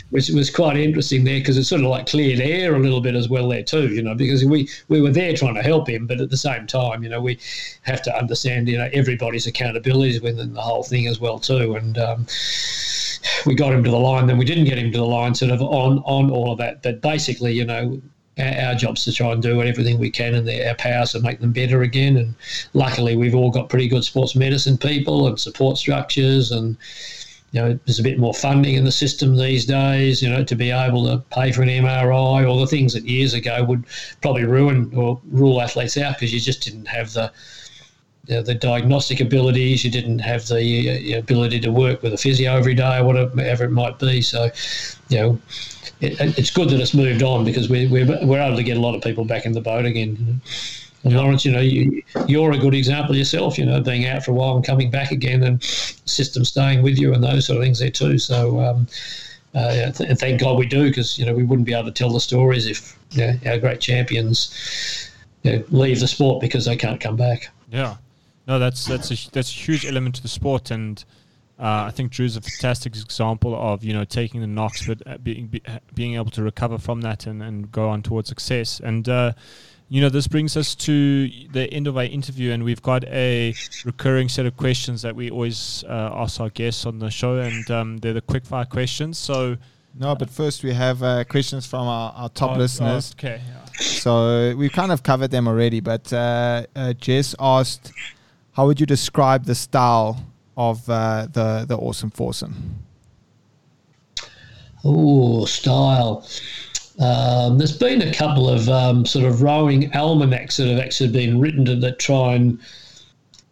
which was quite interesting there because it sort of like cleared air a little bit as well there, too, you know, because we, we were there trying to help him, but at the same time, you know, we have to understand, you know, everybody's accountabilities within the whole thing as well, too. And um, we got him to the line, then we didn't get him to the line sort of on, on all of that. But basically, you know, our job's to try and do everything we can in our powers to make them better again. And luckily, we've all got pretty good sports medicine people and support structures, and you know, there's a bit more funding in the system these days. You know, to be able to pay for an MRI or the things that years ago would probably ruin or rule athletes out because you just didn't have the you know, the diagnostic abilities. You didn't have the uh, ability to work with a physio every day or whatever it might be. So, you know, it, it's good that it's moved on because we, we're, we're able to get a lot of people back in the boat again. And Lawrence, you know, you, you're a good example yourself, you know, being out for a while and coming back again and system staying with you and those sort of things there too. So, um, uh, and thank God we do because, you know, we wouldn't be able to tell the stories if you know, our great champions you know, leave the sport because they can't come back. Yeah. No, that's that's a that's a huge element to the sport, and uh, I think Drew's a fantastic example of you know taking the knocks, but uh, being be, being able to recover from that and, and go on towards success. And uh, you know this brings us to the end of our interview, and we've got a recurring set of questions that we always uh, ask our guests on the show, and um, they're the quickfire questions. So. No, but first we have uh, questions from our, our top Oh, listeners. oh, okay. So we've kind of covered them already, but uh, uh, Jess asked, how would you describe the style of uh, the the oarsome foursome? Oh, style. Um, there's been a couple of um, sort of rowing almanacs that have actually been written to, that try and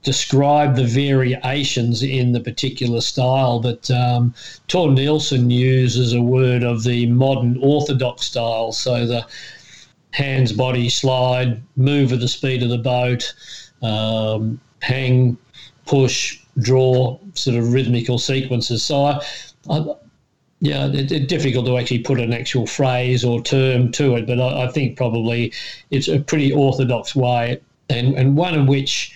describe the variations in the particular style. But um, Thor Nilsen uses a word of the modern orthodox style. So the hands, body, slide, move with the speed of the boat, um, hang, push, draw, sort of rhythmical sequences. So I, I yeah, it's difficult to actually put an actual phrase or term to it, but I, I, think probably it's a pretty orthodox way, and, and one in which,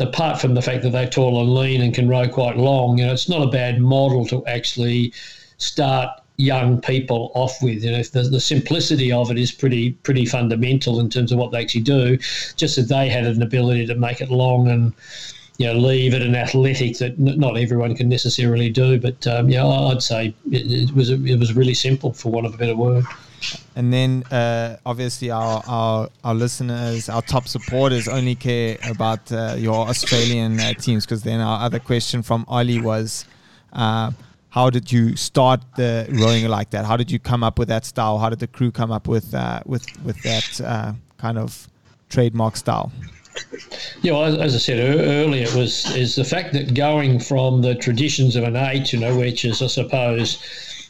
apart from the fact that they're tall and lean and can row quite long, you know, it's not a bad model to actually start young people off with. You know, the, the simplicity of it is pretty pretty fundamental in terms of what they actually do. Just that they had an ability to make it long and you know, leave at an athletic that not everyone can necessarily do. But um, yeah, I'd say it, it, was it was really simple, for want of a better word. And then, uh, obviously, our, our our listeners, our top supporters, only care about uh, your Australian uh, teams. Because then, our other question from Ali was, uh, how did you start the rowing like that? How did you come up with that style? How did the crew come up with uh, with with that uh, kind of trademark style? Yeah, well, as I said earlier, it was is the fact that going from the traditions of an eight, you know, which is I suppose,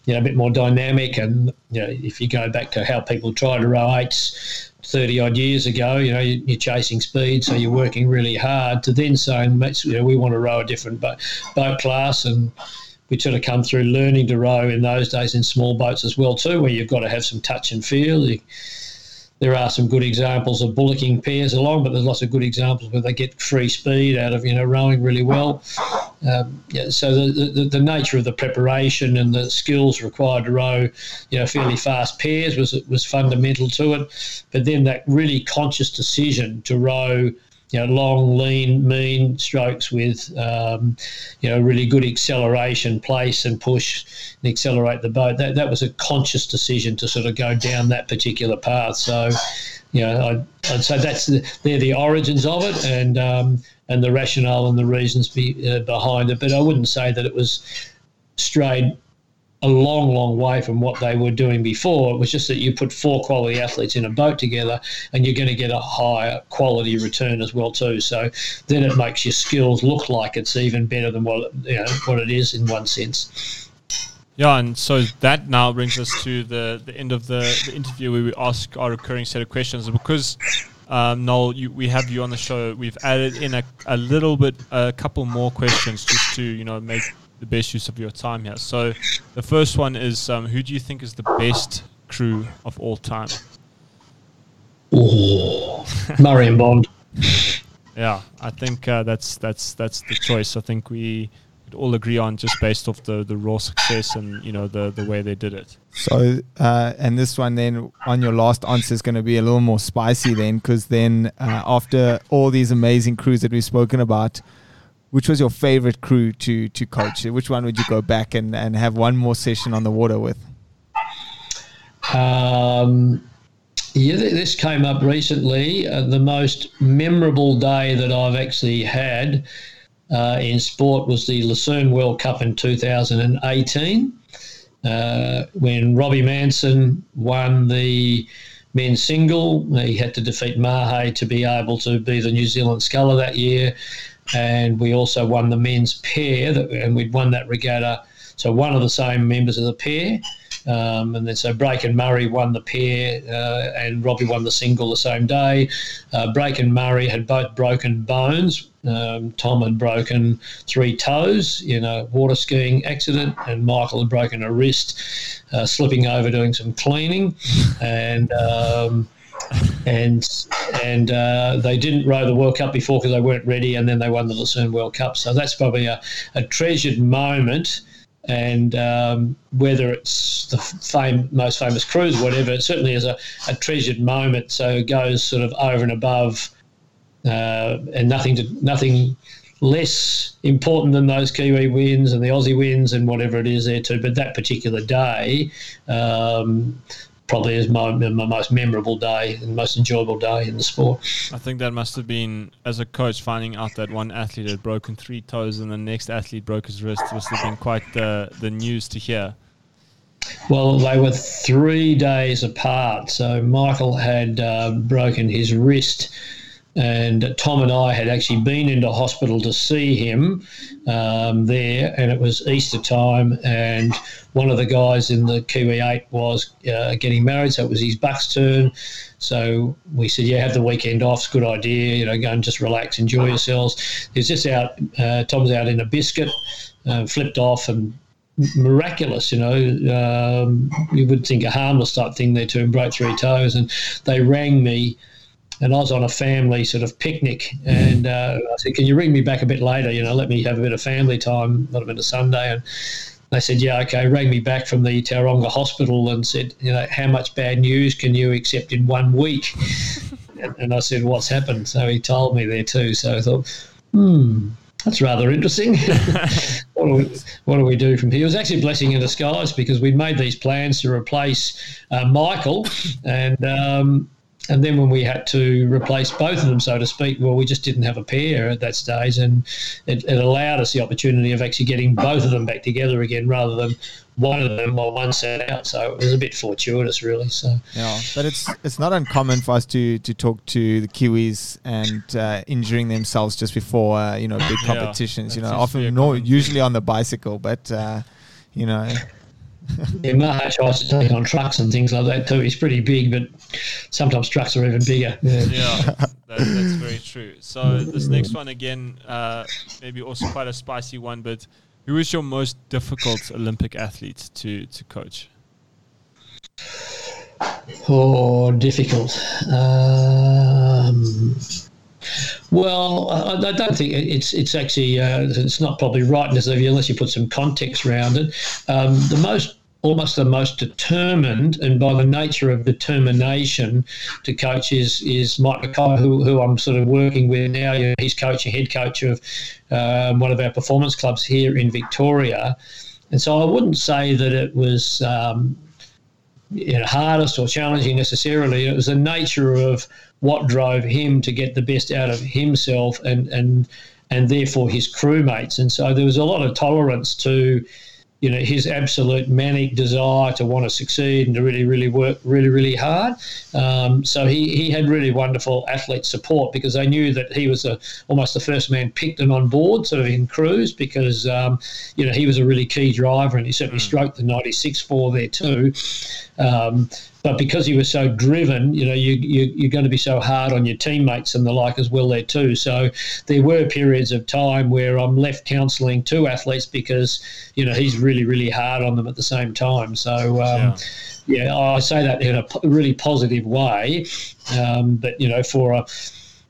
you know, a bit more dynamic, and you know, if you go back to how people tried to row eights 30 odd years ago, you know, you're chasing speed, so you're working really hard. To then saying, you know, we want to row a different boat, boat class, and we sort of come through learning to row in those days in small boats as well too, where you've got to have some touch and feel. You, there are some good examples of bullocking pairs along, but there's lots of good examples where they get free speed out of you know rowing really well. Um, yeah, so the, the, the nature of the preparation and the skills required to row, you know, fairly fast pairs was was fundamental to it. But then that really conscious decision to row you know, long, lean, mean strokes with, um, you know, really good acceleration, place and push and accelerate the boat. That, that was a conscious decision to sort of go down that particular path. So, you know, I'd, I'd say that's the, they're the origins of it and um, and the rationale and the reasons be, uh, behind it. But I wouldn't say that it was strayed a long, long way from what they were doing before. It was just that you put four quality athletes in a boat together, and you're going to get a higher quality return as well too. So then it makes your skills look like it's even better than what you know what it is in one sense. Yeah, and so that now brings us to the, the end of the, the interview where we ask our recurring set of questions. Because um, Noel, you, we have you on the show. We've added in a, a little bit, a couple more questions just to you know make the best use of your time here. So the first one is um, who do you think is the best crew of all time? Oh, Murray and Bond. yeah, I think uh, that's that's that's the choice. I think we all agree on just based off the, the raw success and you know the the way they did it. So uh, and this one then on your last answer is going to be a little more spicy then because then uh, after all these amazing crews that we've spoken about, which was your favorite crew to to coach? Which one would you go back and, and have one more session on the water with? Um, yeah, this came up recently. Uh, the most memorable day that I've actually had uh, in sport was the Lucerne World Cup in 2018, uh, when Robbie Manson won the men's single. He had to defeat Mahe to be able to be the New Zealand sculler that year and we also won the men's pair, that, and we'd won that regatta. So one of the same members of the pair, um, and then so Brake and Murray won the pair, uh, and Robbie won the single the same day. Uh, Brake and Murray had both broken bones. Um, Tom had broken three toes in a water skiing accident, and Michael had broken a wrist uh, slipping over doing some cleaning, and. Um, and and uh, they didn't row the World Cup before because they weren't ready, and then they won the Lucerne World Cup. So that's probably a, a treasured moment. And um, whether it's the fame, most famous cruise, whatever, it certainly is a, a treasured moment. So it goes sort of over and above, uh, and nothing to nothing less important than those Kiwi wins and the Aussie wins and whatever it is there too. But that particular day, um, probably is my, my most memorable day and most enjoyable day in the sport. I think that must have been, as a coach, finding out that one athlete had broken three toes and the next athlete broke his wrist must have been quite the, the news to hear. Well, they were three days apart. So Michael had uh, broken his wrist and Tom and I had actually been into hospital to see him um, there, and it was Easter time, and one of the guys in the Kiwi Eight was uh, getting married, so it was his buck's turn. So we said, "Yeah, have the weekend off. It's a good idea. You know, go and just relax, enjoy yourselves." He's just out. Uh, Tom's out in a biscuit, uh, flipped off, and miraculous, you know. Um, you would think a harmless type thing there to him, broke three toes, and they rang me and I was on a family sort of picnic, and uh, I said, "Can you ring me back a bit later? You know, let me have a bit of family time. Might have been a Sunday." And they said, "Yeah, okay." Rang me back from the Tauranga Hospital and said, "You know, how much bad news can you accept in one week?" (laughs) and I said, "What's happened?" So he told me there too. So I thought, "Hmm." That's rather interesting. (laughs) what, do we, what, do we, do from here? It was actually a blessing in disguise because we'd made these plans to replace uh, Michael, and um, and then when we had to replace both of them, so to speak, well, we just didn't have a pair at that stage, and it, it, allowed us the opportunity of actually getting both of them back together again, rather than one of them while one sat out. So it was a bit fortuitous, really. So yeah, but it's it's not uncommon for us to to talk to the Kiwis and uh, injuring themselves just before uh, you know big competitions. Yeah, you know, often no, usually on the bicycle, but uh, you know (laughs) yeah, Mahe tries to take on trucks and things like that too. He's pretty big, but sometimes trucks are even bigger. Yeah, yeah that, that's very true. So this next one again, uh, maybe also quite a spicy one, but who is your most difficult Olympic athlete to to coach? Oh, difficult. Um, well, I, I, don't think it's it's actually uh, it's not probably right necessarily unless you put some context around it. Um, the most almost the most determined, and by the nature of determination to coach is is Mike McKay, who, who I'm sort of working with now. He's coaching head coach of um, one of our performance clubs here in Victoria, and so I wouldn't say that it was. Um, you know, hardest or challenging necessarily. It was the nature of what drove him to get the best out of himself and and and therefore his crewmates. And so there was a lot of tolerance to you know his absolute manic desire to want to succeed and to really really work really really hard um, so he, he had really wonderful athlete support because they knew that he was a, almost the first man picked and on board sort of in crews because um, you know he was a really key driver and he certainly mm. stroked the 96 4 there too um, but because he was so driven, you know, you, you, you're going to be so hard on your teammates and the like as well there too. So there were periods of time where I'm left counselling two athletes because, you know, he's really, really hard on them at the same time. So, um, yeah. yeah. I say that in a really positive way. Um, but, you know, for a,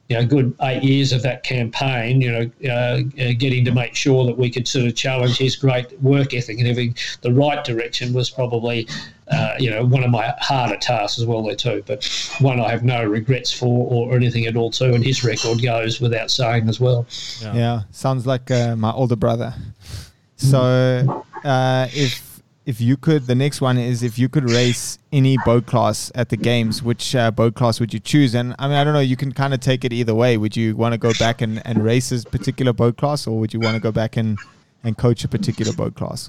you know, good eight years of that campaign, you know, uh, uh, getting to make sure that we could sort of challenge his great work ethic and having the right direction was probably, uh, you know, one of my harder tasks as well there too. But one I have no regrets for or anything at all too. And his record goes without saying as well. Yeah, yeah sounds like uh, my older brother. So uh, if if you could, the next one is if you could race any boat class at the games, which uh, boat class would you choose? And I mean, I don't know, you can kind of take it either way. Would you want to go back and, and race a particular boat class, or would you want to go back and, and coach a particular boat class?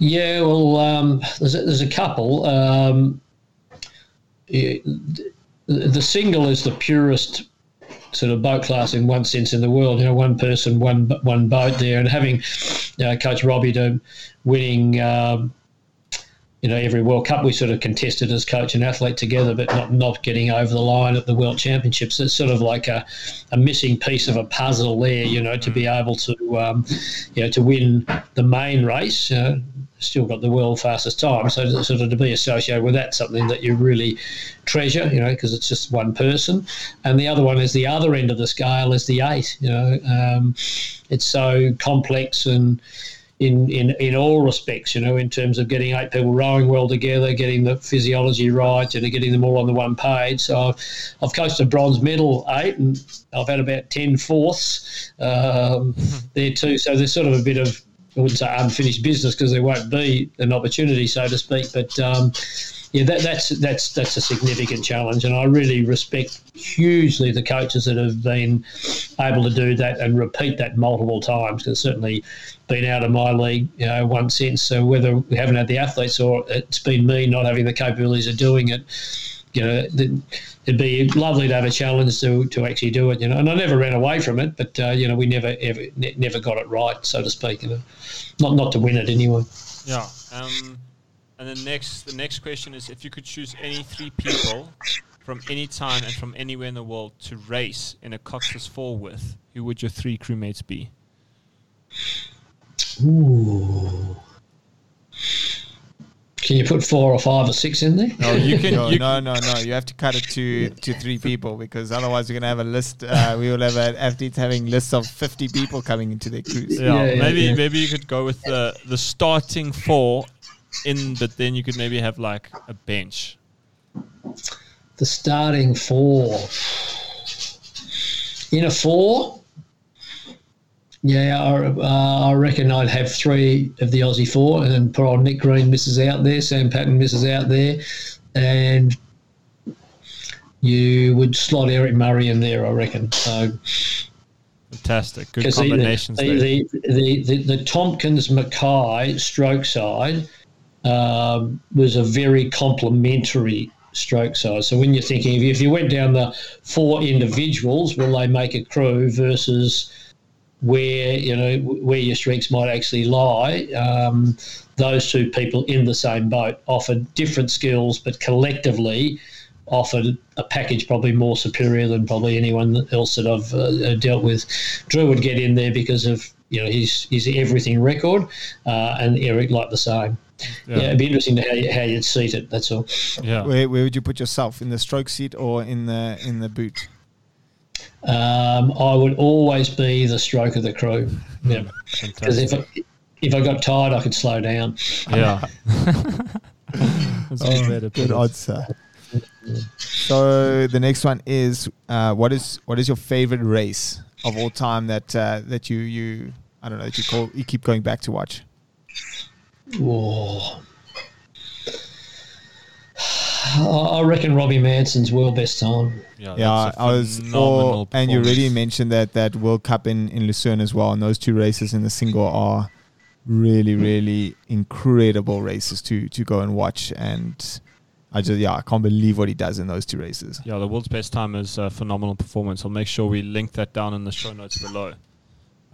Yeah, well, um, there's, a, there's a couple. Um, the single is the purest sort of boat class in one sense in the world. You know, one person, one one boat there, and having uh, Coach Robbie to winning. Um, you know, every World Cup we sort of contested as coach and athlete together, but not, not getting over the line at the World Championships. It's sort of like a, a missing piece of a puzzle there, you know, to be able to, um, you know, to win the main race. Uh, still got the world fastest time. So sort of to be associated with that, something that you really treasure, you know, because it's just one person. And the other one is the other end of the scale is the eight. You know, um, it's so complex and in, in, in all respects, you know, in terms of getting eight people rowing well together, getting the physiology right, and getting them all on the one page. So I've, I've coached a bronze medal eight, and I've had about 10 fourths um, (laughs) there too. So there's sort of a bit of I wouldn't say unfinished business because there won't be an opportunity, so to speak. But um, yeah, that, that's that's that's a significant challenge, and I really respect hugely the coaches that have been able to do that and repeat that multiple times. Because certainly been out of my league, you know, one since. So whether we haven't had the athletes or it's been me not having the capabilities of doing it, you know, it'd be lovely to have a challenge to, to actually do it. You know, and I never ran away from it, but uh, you know, we never ever ne- never got it right, so to speak. You know, not not to win it anyway. Yeah. Um, and the next the next question is if you could choose any three people from any time and from anywhere in the world to race in a Cox's 4 with, who would your three crewmates be? Ooh. Can you put four or five or six in there? No, you can. No, you no, no, no. You have to cut it to to three people because otherwise we're gonna have a list. Uh, we will have an athletes having lists of fifty people coming into their cruise. Yeah, Yeah, yeah, maybe yeah. maybe you could go with the the starting four in, but then you could maybe have like a bench. The starting four. In a four, yeah, I, uh, I reckon I'd have three of the Aussie four, and then poor old Nick Green misses out there, Sam Patton misses out there, and you would slot Eric Murray in there, I reckon. So Fantastic, good combinations the, there. the, the, the, the Tomkins McKay stroke side um, was a very complementary stroke side. So when you're thinking, if you, if you went down the four individuals, will they make a crew versus where you know where your strengths might actually lie? Um, those two people in the same boat offered different skills, but collectively offered a package probably more superior than probably anyone else that I've uh, dealt with. Drew would get in there because of you know his his everything record, uh, and Eric like the same. Yeah. Yeah. it'd be interesting to how, you, how you'd seat it. That's all. yeah, Where, where would you put yourself in the stroke seat or in the in the boot? Um, I would always be the stroke of the crew. Yeah, because if. I, if I got tired, I could slow down. yeah. (laughs) (laughs) That's a good way to put Good it. answer. So the next one is uh, what is what is your favorite race of all time that uh, that you you I don't know that you call you keep going back to watch? Whoa. I I reckon Robbie Manson's world best time. Yeah, Yeah, that's a I was phenomenal or, and you already mentioned that that World Cup in in Lucerne as well, and those two races in the single are really really incredible races to to go and watch and. I just yeah, I can't believe what he does in those two races. Yeah, the world's best time is a phenomenal performance. I'll make sure we link that down in the show notes below.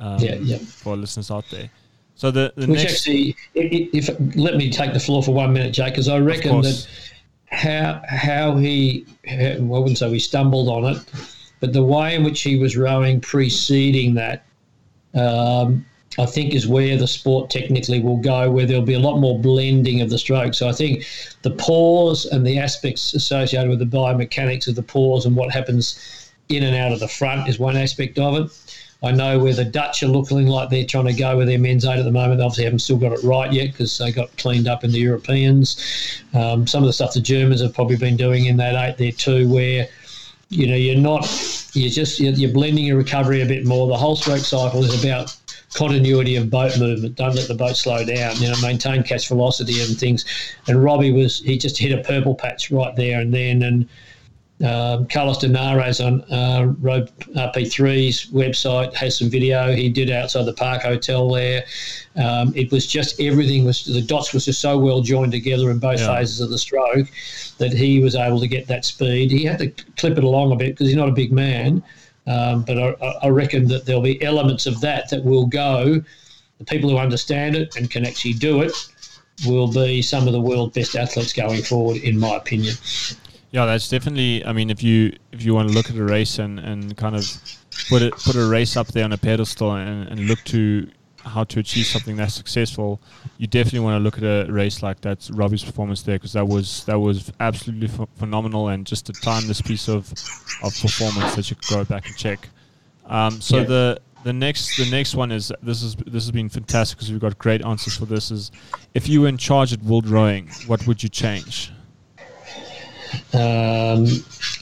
Um, Yeah, yeah. For our listeners out there. So the, the Which next, actually, if, if let me take the floor for one minute, Jake, because I reckon that how how he I wouldn't say we stumbled on it, but the way in which he was rowing preceding that, um, I think is where the sport technically will go, where there'll be a lot more blending of the strokes. So I think the pause and the aspects associated with the biomechanics of the pause and what happens in and out of the front is one aspect of it. I know where the Dutch are looking like they're trying to go with their men's eight at the moment. They obviously haven't still got it right yet because they got cleaned up in the Europeans. Um, some of the stuff the Germans have probably been doing in that eight there too, where you know you're not you're just you're, you're blending your recovery a bit more. The whole stroke cycle is about continuity of boat movement. Don't let the boat slow down. You know, maintain catch velocity and things. And Robbie was he just hit a purple patch right there and then and. Um, Carlos Dinares on uh, Road RP3's website has some video he did outside the Park Hotel there. Um, it was just everything was the dots was just so well joined together in both Yeah. phases of the stroke that he was able to get that speed. He had to clip it along a bit because he's not a big man, um, but I, I- I reckon that there'll be elements of that that will go. The people who understand it and can actually do it will be some of the world's best athletes going forward, in my opinion. Yeah, that's definitely. I mean, if you if you want to look at a race and, and kind of put it put a race up there on a pedestal and, and look to how to achieve something that's successful, you definitely want to look at a race like that. Robbie's performance there because that was that was absolutely ph- phenomenal and just a timeless piece of of performance that you could go back and check. Um, so Yeah. the the next the next one is this is this has been fantastic because we've got great answers for this. Is if you were in charge at World Rowing, what would you change? Um,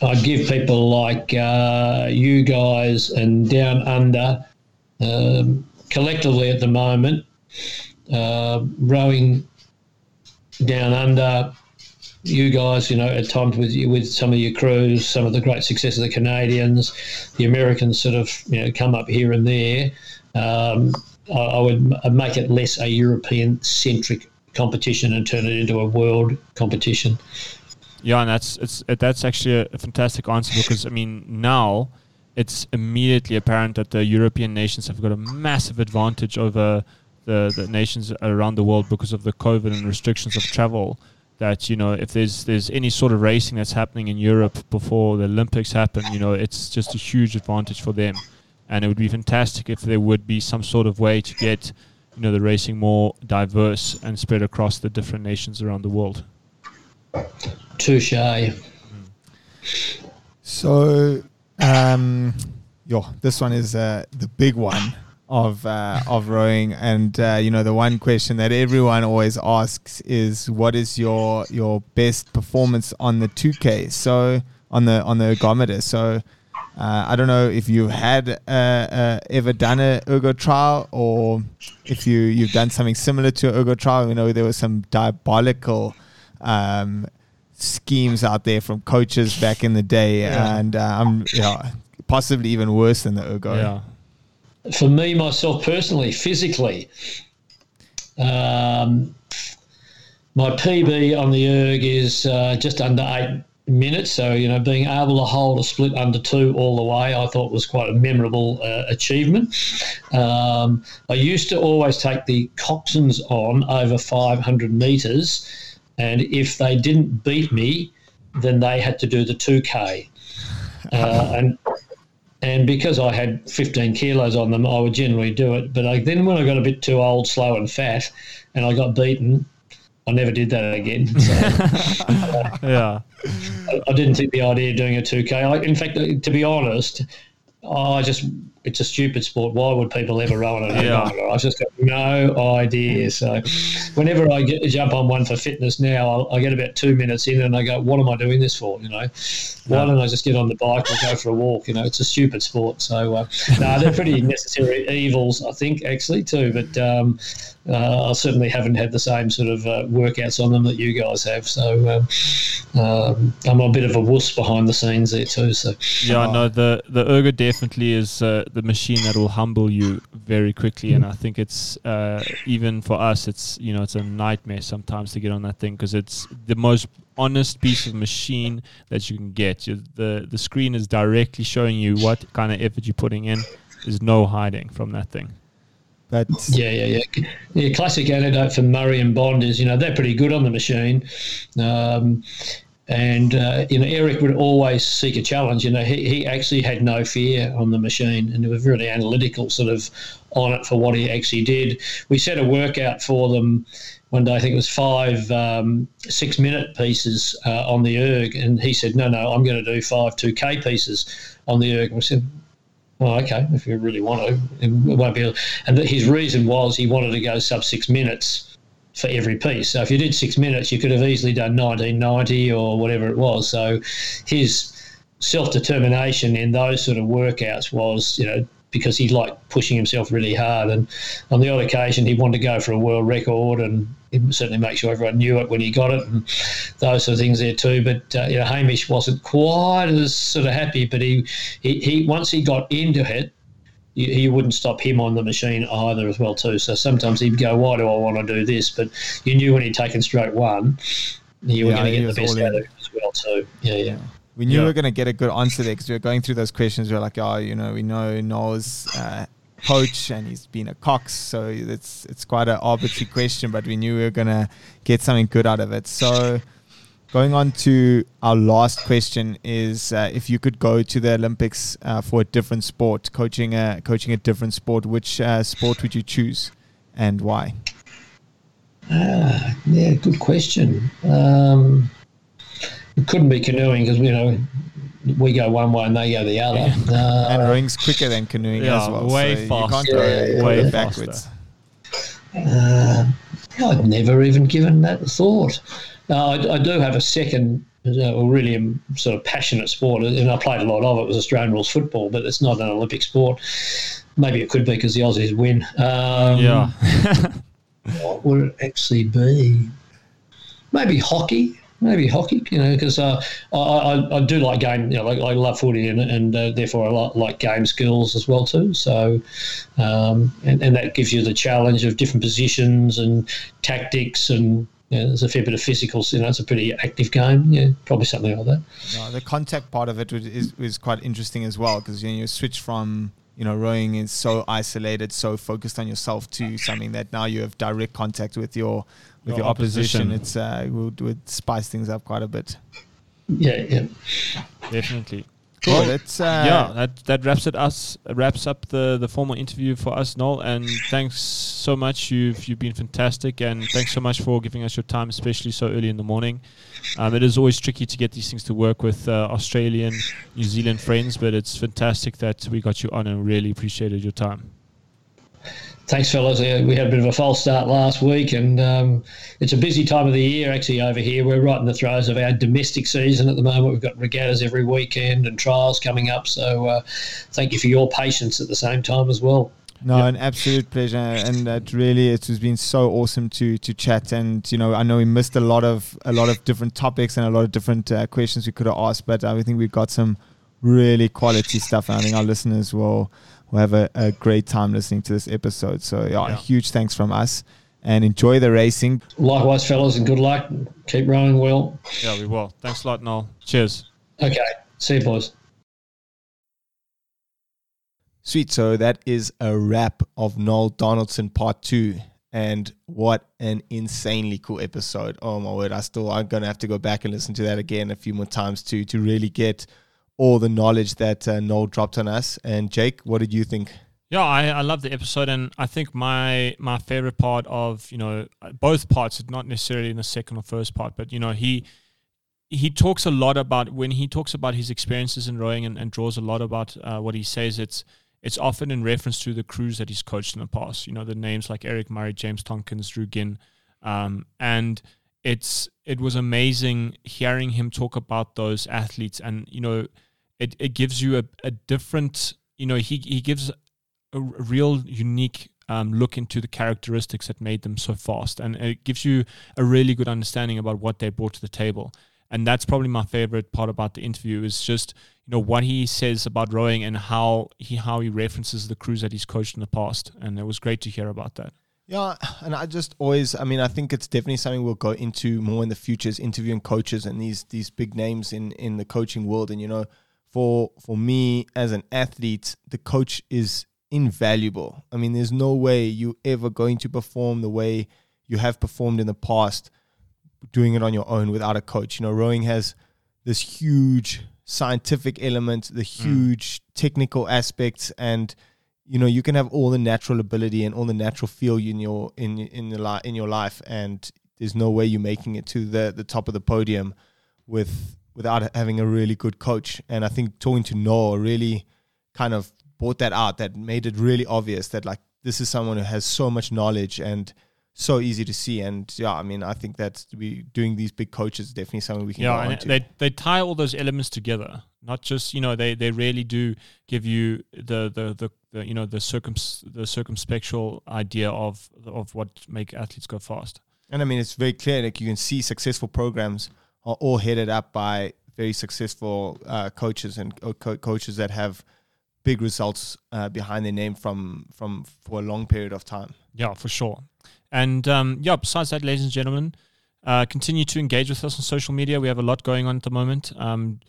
I'd give people like uh, you guys and Down Under, um, collectively at the moment, uh, rowing down under. You guys, you know, at times with with some of your crews, some of the great success of the Canadians, the Americans sort of you know come up here and there. Um, I, I would m- make it less a European centric competition and turn it into a world competition. Yeah, and that's it's that's actually a, fantastic answer because I mean now it's immediately apparent that the European nations have got a massive advantage over the, the nations around the world because of the COVID and restrictions of travel. That you know, if there's there's any sort of racing that's happening in Europe before the Olympics happen, you know, it's just a huge advantage for them, and it would be fantastic if there would be some sort of way to get you know the racing more diverse and spread across the different nations around the world. Touche. So, um, yo, this one is uh, the big one of uh, of rowing, and uh, you know the one question that everyone always asks is, "What is your your best performance on the 2K?" So on the on the ergometer. So. Uh, I don't know if you've had uh, uh, ever done a ergo trial or if you you've done something similar to an ergo trial. You know there was some diabolical um, schemes out there from coaches back in the day, Yeah. and uh, I'm yeah, possibly even worse than the ergo. Yeah. For me, myself personally, physically, um, my PB on the erg is uh, just under eight minutes. So, you know, being able to hold a split under two all the way, I thought was quite a memorable uh, achievement. Um, I used to always take the coxswains on over 500 metres, and if they didn't beat me, then they had to do the 2K. Uh, (laughs) and and because I had 15 kilos on them, I would generally do it. But I, then when I got a bit too old, slow, and fat, and I got beaten, I never did that again. So (laughs) Yeah. I, I didn't think the idea of doing a 2K. I, in fact, to be honest, I just it's a stupid sport. Why would people ever row on an Yeah. I just got no idea. So, whenever I get, jump on one for fitness now, I'll, I get about two minutes in and I go, "What am I doing this for?" You know, why don't I just get on the bike or go for a walk? You know, it's a stupid sport. So, uh, no, they're pretty necessary evils, I think, actually too. But um, uh, I certainly haven't had the same sort of uh, workouts on them that you guys have. So, um, um, I'm a bit of a wuss behind the scenes there too. So, Yeah, no, the the ergo definitely is uh, the machine that will humble you very quickly, and I think it's uh, even for us, it's you know it's a nightmare sometimes to get on that thing because it's the most honest piece of machine that you can get. You, the The screen is directly showing you what kind of effort you're putting in. There's no hiding from that thing. Yeah, yeah, yeah. Yeah, classic anecdote for Murray and Bond is, you know, they're pretty good on the machine. Um, and, uh, you know, Eric would always seek a challenge. You know, he, he actually had no fear on the machine and he was really analytical sort of on it for what he actually did. We set a workout for them one day, I think it was five um, six minute pieces uh, on the erg. And he said, no, no, I'm going to do five 2K pieces on the erg. And we said, well, okay, if you really want to, it won't be. And his reason was he wanted to go sub six minutes for every piece. So if you did six minutes, you could have easily done 1990 or whatever it was. So his self determination in those sort of workouts was, you know, because he liked pushing himself really hard. And on the odd occasion, he wanted to go for a world record and he'd certainly make sure everyone knew it when he got it and those sort of things there too. But, uh, you know, Hamish wasn't quite as sort of happy, but he, he, he once he got into it, you, you wouldn't stop him on the machine either as well too. So sometimes he'd go, "Why do I want to do this?" But you knew when he'd taken stroke one, you were Yeah, going to get the best out of it as well too. Yeah, yeah. We knew Yeah. we were going to get a good answer there because we were going through those questions. We were like, oh, you know, we know Noel's uh, coach and he's been a Cox, so it's it's quite an arbitrary question, but we knew we were going to get something good out of it. So, going on to our last question is uh, if you could go to the Olympics uh, for a different sport, coaching a coaching a different sport, which uh, sport would you choose and why? Ah, yeah, good question. Um, it couldn't be canoeing because you know we go one way and they go the other. Uh, and rowing's quicker than canoeing Yeah, as well. way so You can't faster. Yeah, yeah, way yeah. backwards. Uh, I've never even given that thought. Uh, I, I do have a second It's a really um, sort of passionate sport, and I played a lot of it. It was Australian rules football, but it's not an Olympic sport. Maybe it could be because the Aussies win. Um, yeah. (laughs) what would it actually be? Maybe hockey. Maybe hockey, you know, because uh, I, I, I do like game, you know, like, I love footy and, and uh, therefore I like, like game skills as well too. So, um, and, and that gives you the challenge of different positions and tactics and you know, there's a fair bit of physicals. You know, it's a pretty active game. Yeah, probably something like that. Yeah, the contact part of it is is quite interesting as well because you, know, you switch from you know rowing is so isolated, so focused on yourself to something that now you have direct contact with your with your, Your opposition. opposition. It's uh, would, would spice things up quite a bit. Yeah, yeah. Definitely. Cool. That's uh, yeah, that that wraps it us wraps up the the formal interview for us, Noel. And thanks so much. You've you've been fantastic, and thanks so much for giving us your time, especially so early in the morning. Um, it is always tricky to get these things to work with uh, Australian, New Zealand friends, but it's fantastic that we got you on, and really appreciated your time. Thanks, fellas. We had a bit of a false start last week, and um, it's a busy time of the year actually over here. We're right in the throes of our domestic season at the moment. We've got regattas every weekend and trials coming up. So, uh, thank you for your patience at the same time as well. No, an absolute pleasure, and that really it has been so awesome to to chat. And you know, I know we missed a lot of a lot of different topics and a lot of different uh, questions we could have asked, but I think we've got some really quality stuff. And I think our listeners will will have a, a great time listening to this episode. So yeah, Yeah. huge thanks from us, and enjoy the racing. Likewise, fellas, and good luck. Keep rowing well. Yeah, we will. Thanks a lot, Noel. Cheers. Okay, see you, boys. Sweet. So that is a wrap of Noel Donaldson part two. And what an insanely cool episode. Oh my word. I still I'm gonna have to go back and listen to that again a few more times to to really get all the knowledge that uh, Noel dropped on us. And Jake, what did you think? Yeah, I, I love the episode, and I think my my favorite part of you know both parts, not necessarily in the second or first part, but you know he he talks a lot about when he talks about his experiences in rowing and, and draws a lot about uh, what he says. It's it's often in reference to the crews that he's coached in the past. You know the names like Eric Murray, James Tomkins, Drew Ginn, um, and it's it was amazing hearing him talk about those athletes, and you know it, it gives you a, a different you know he he gives a real unique um, look into the characteristics that made them so fast, and it gives you a really good understanding about what they brought to the table. And that's probably my favorite part about the interview is just you know what he says about rowing and how he how he references the crews that he's coached in the past, and it was great to hear about that. Yeah, and I just always, I mean, I think it's definitely something we'll go into more in the future is interviewing coaches and these these big names in in the coaching world. And you know, for for me as an athlete, the coach is invaluable. I mean, there's no way you're ever going to perform the way you have performed in the past, doing it on your own without a coach. You know, rowing has this huge scientific element, the mm. huge technical aspects, and you know you can have all the natural ability and all the natural feel in your in in the li- in your life, and there's no way you're making it to the the top of the podium with without having a really good coach. And I think talking to Noel really kind of brought that out. That made it really obvious that like this is someone who has so much knowledge and so easy to see. And yeah, I mean, I think that we doing these big coaches is definitely something we can yeah, and they they tie all those elements together. Not just you know they they really do give you the the the, the you know the circum the circumspectual idea of of what make athletes go fast. And I mean, it's very clear. Like you can see, successful programs are all headed up by very successful uh, coaches and uh, co- coaches that have big results uh, behind their name from from for a long period of time. Yeah, for sure. And um, yeah, besides that, ladies and gentlemen, uh, continue to engage with us on social media. We have a lot going on at the moment. Um,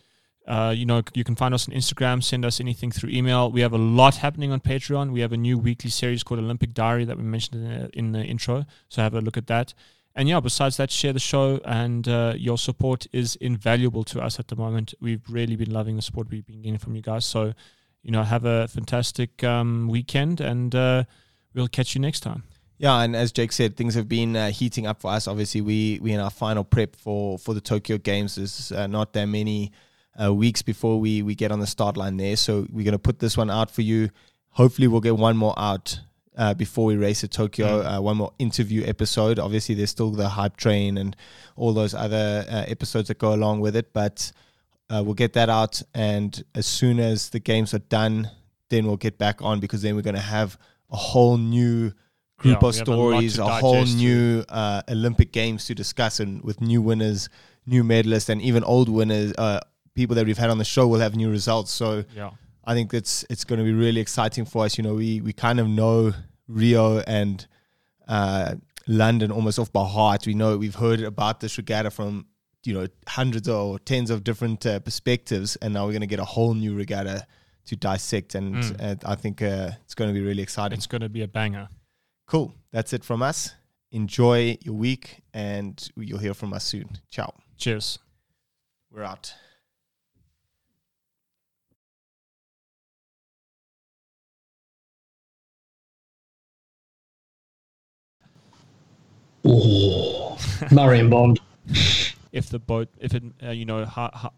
uh, you know, you can find us on Instagram, send us anything through email. We have a lot happening on Patreon. We have a new weekly series called Olympic Diary that we mentioned in the, in the intro. So have a look at that. And yeah, besides that, share the show, and uh, your support is invaluable to us at the moment. We've really been loving the support we've been getting from you guys. So, you know, have a fantastic um, weekend, and uh, we'll catch you next time. Yeah, and as Jake said, things have been uh, heating up for us. Obviously, we we in our final prep for for the Tokyo Games. There's uh, not that many uh, weeks before we we get on the start line there, so we're gonna put this one out for you. Hopefully, we'll get one more out uh, before we race at Tokyo. Uh, one more interview episode. Obviously, there's still the hype train and all those other uh, episodes that go along with it. But uh, we'll get that out, and as soon as the games are done, then we'll get back on because then we're going to have a whole new group Yeah, of have a stories, a whole new uh, Olympic games to discuss, and with new winners, new medalists, and even old winners. Uh, people that we've had on the show will have new results. So Yeah. I think it's it's going to be really exciting for us. You know, we we kind of know Rio and uh, London almost off by heart. We know we've heard about this regatta from you know hundreds or tens of different uh, perspectives, and now we're going to get a whole new regatta to dissect. And Mm. I think uh, it's going to be really exciting. It's going to be a banger. Cool. That's it from us. Enjoy your week, and you'll hear from us soon. Ciao. Cheers. We're out. Oh, Murray and Bond. If the boat, if it, uh, you know, how, how,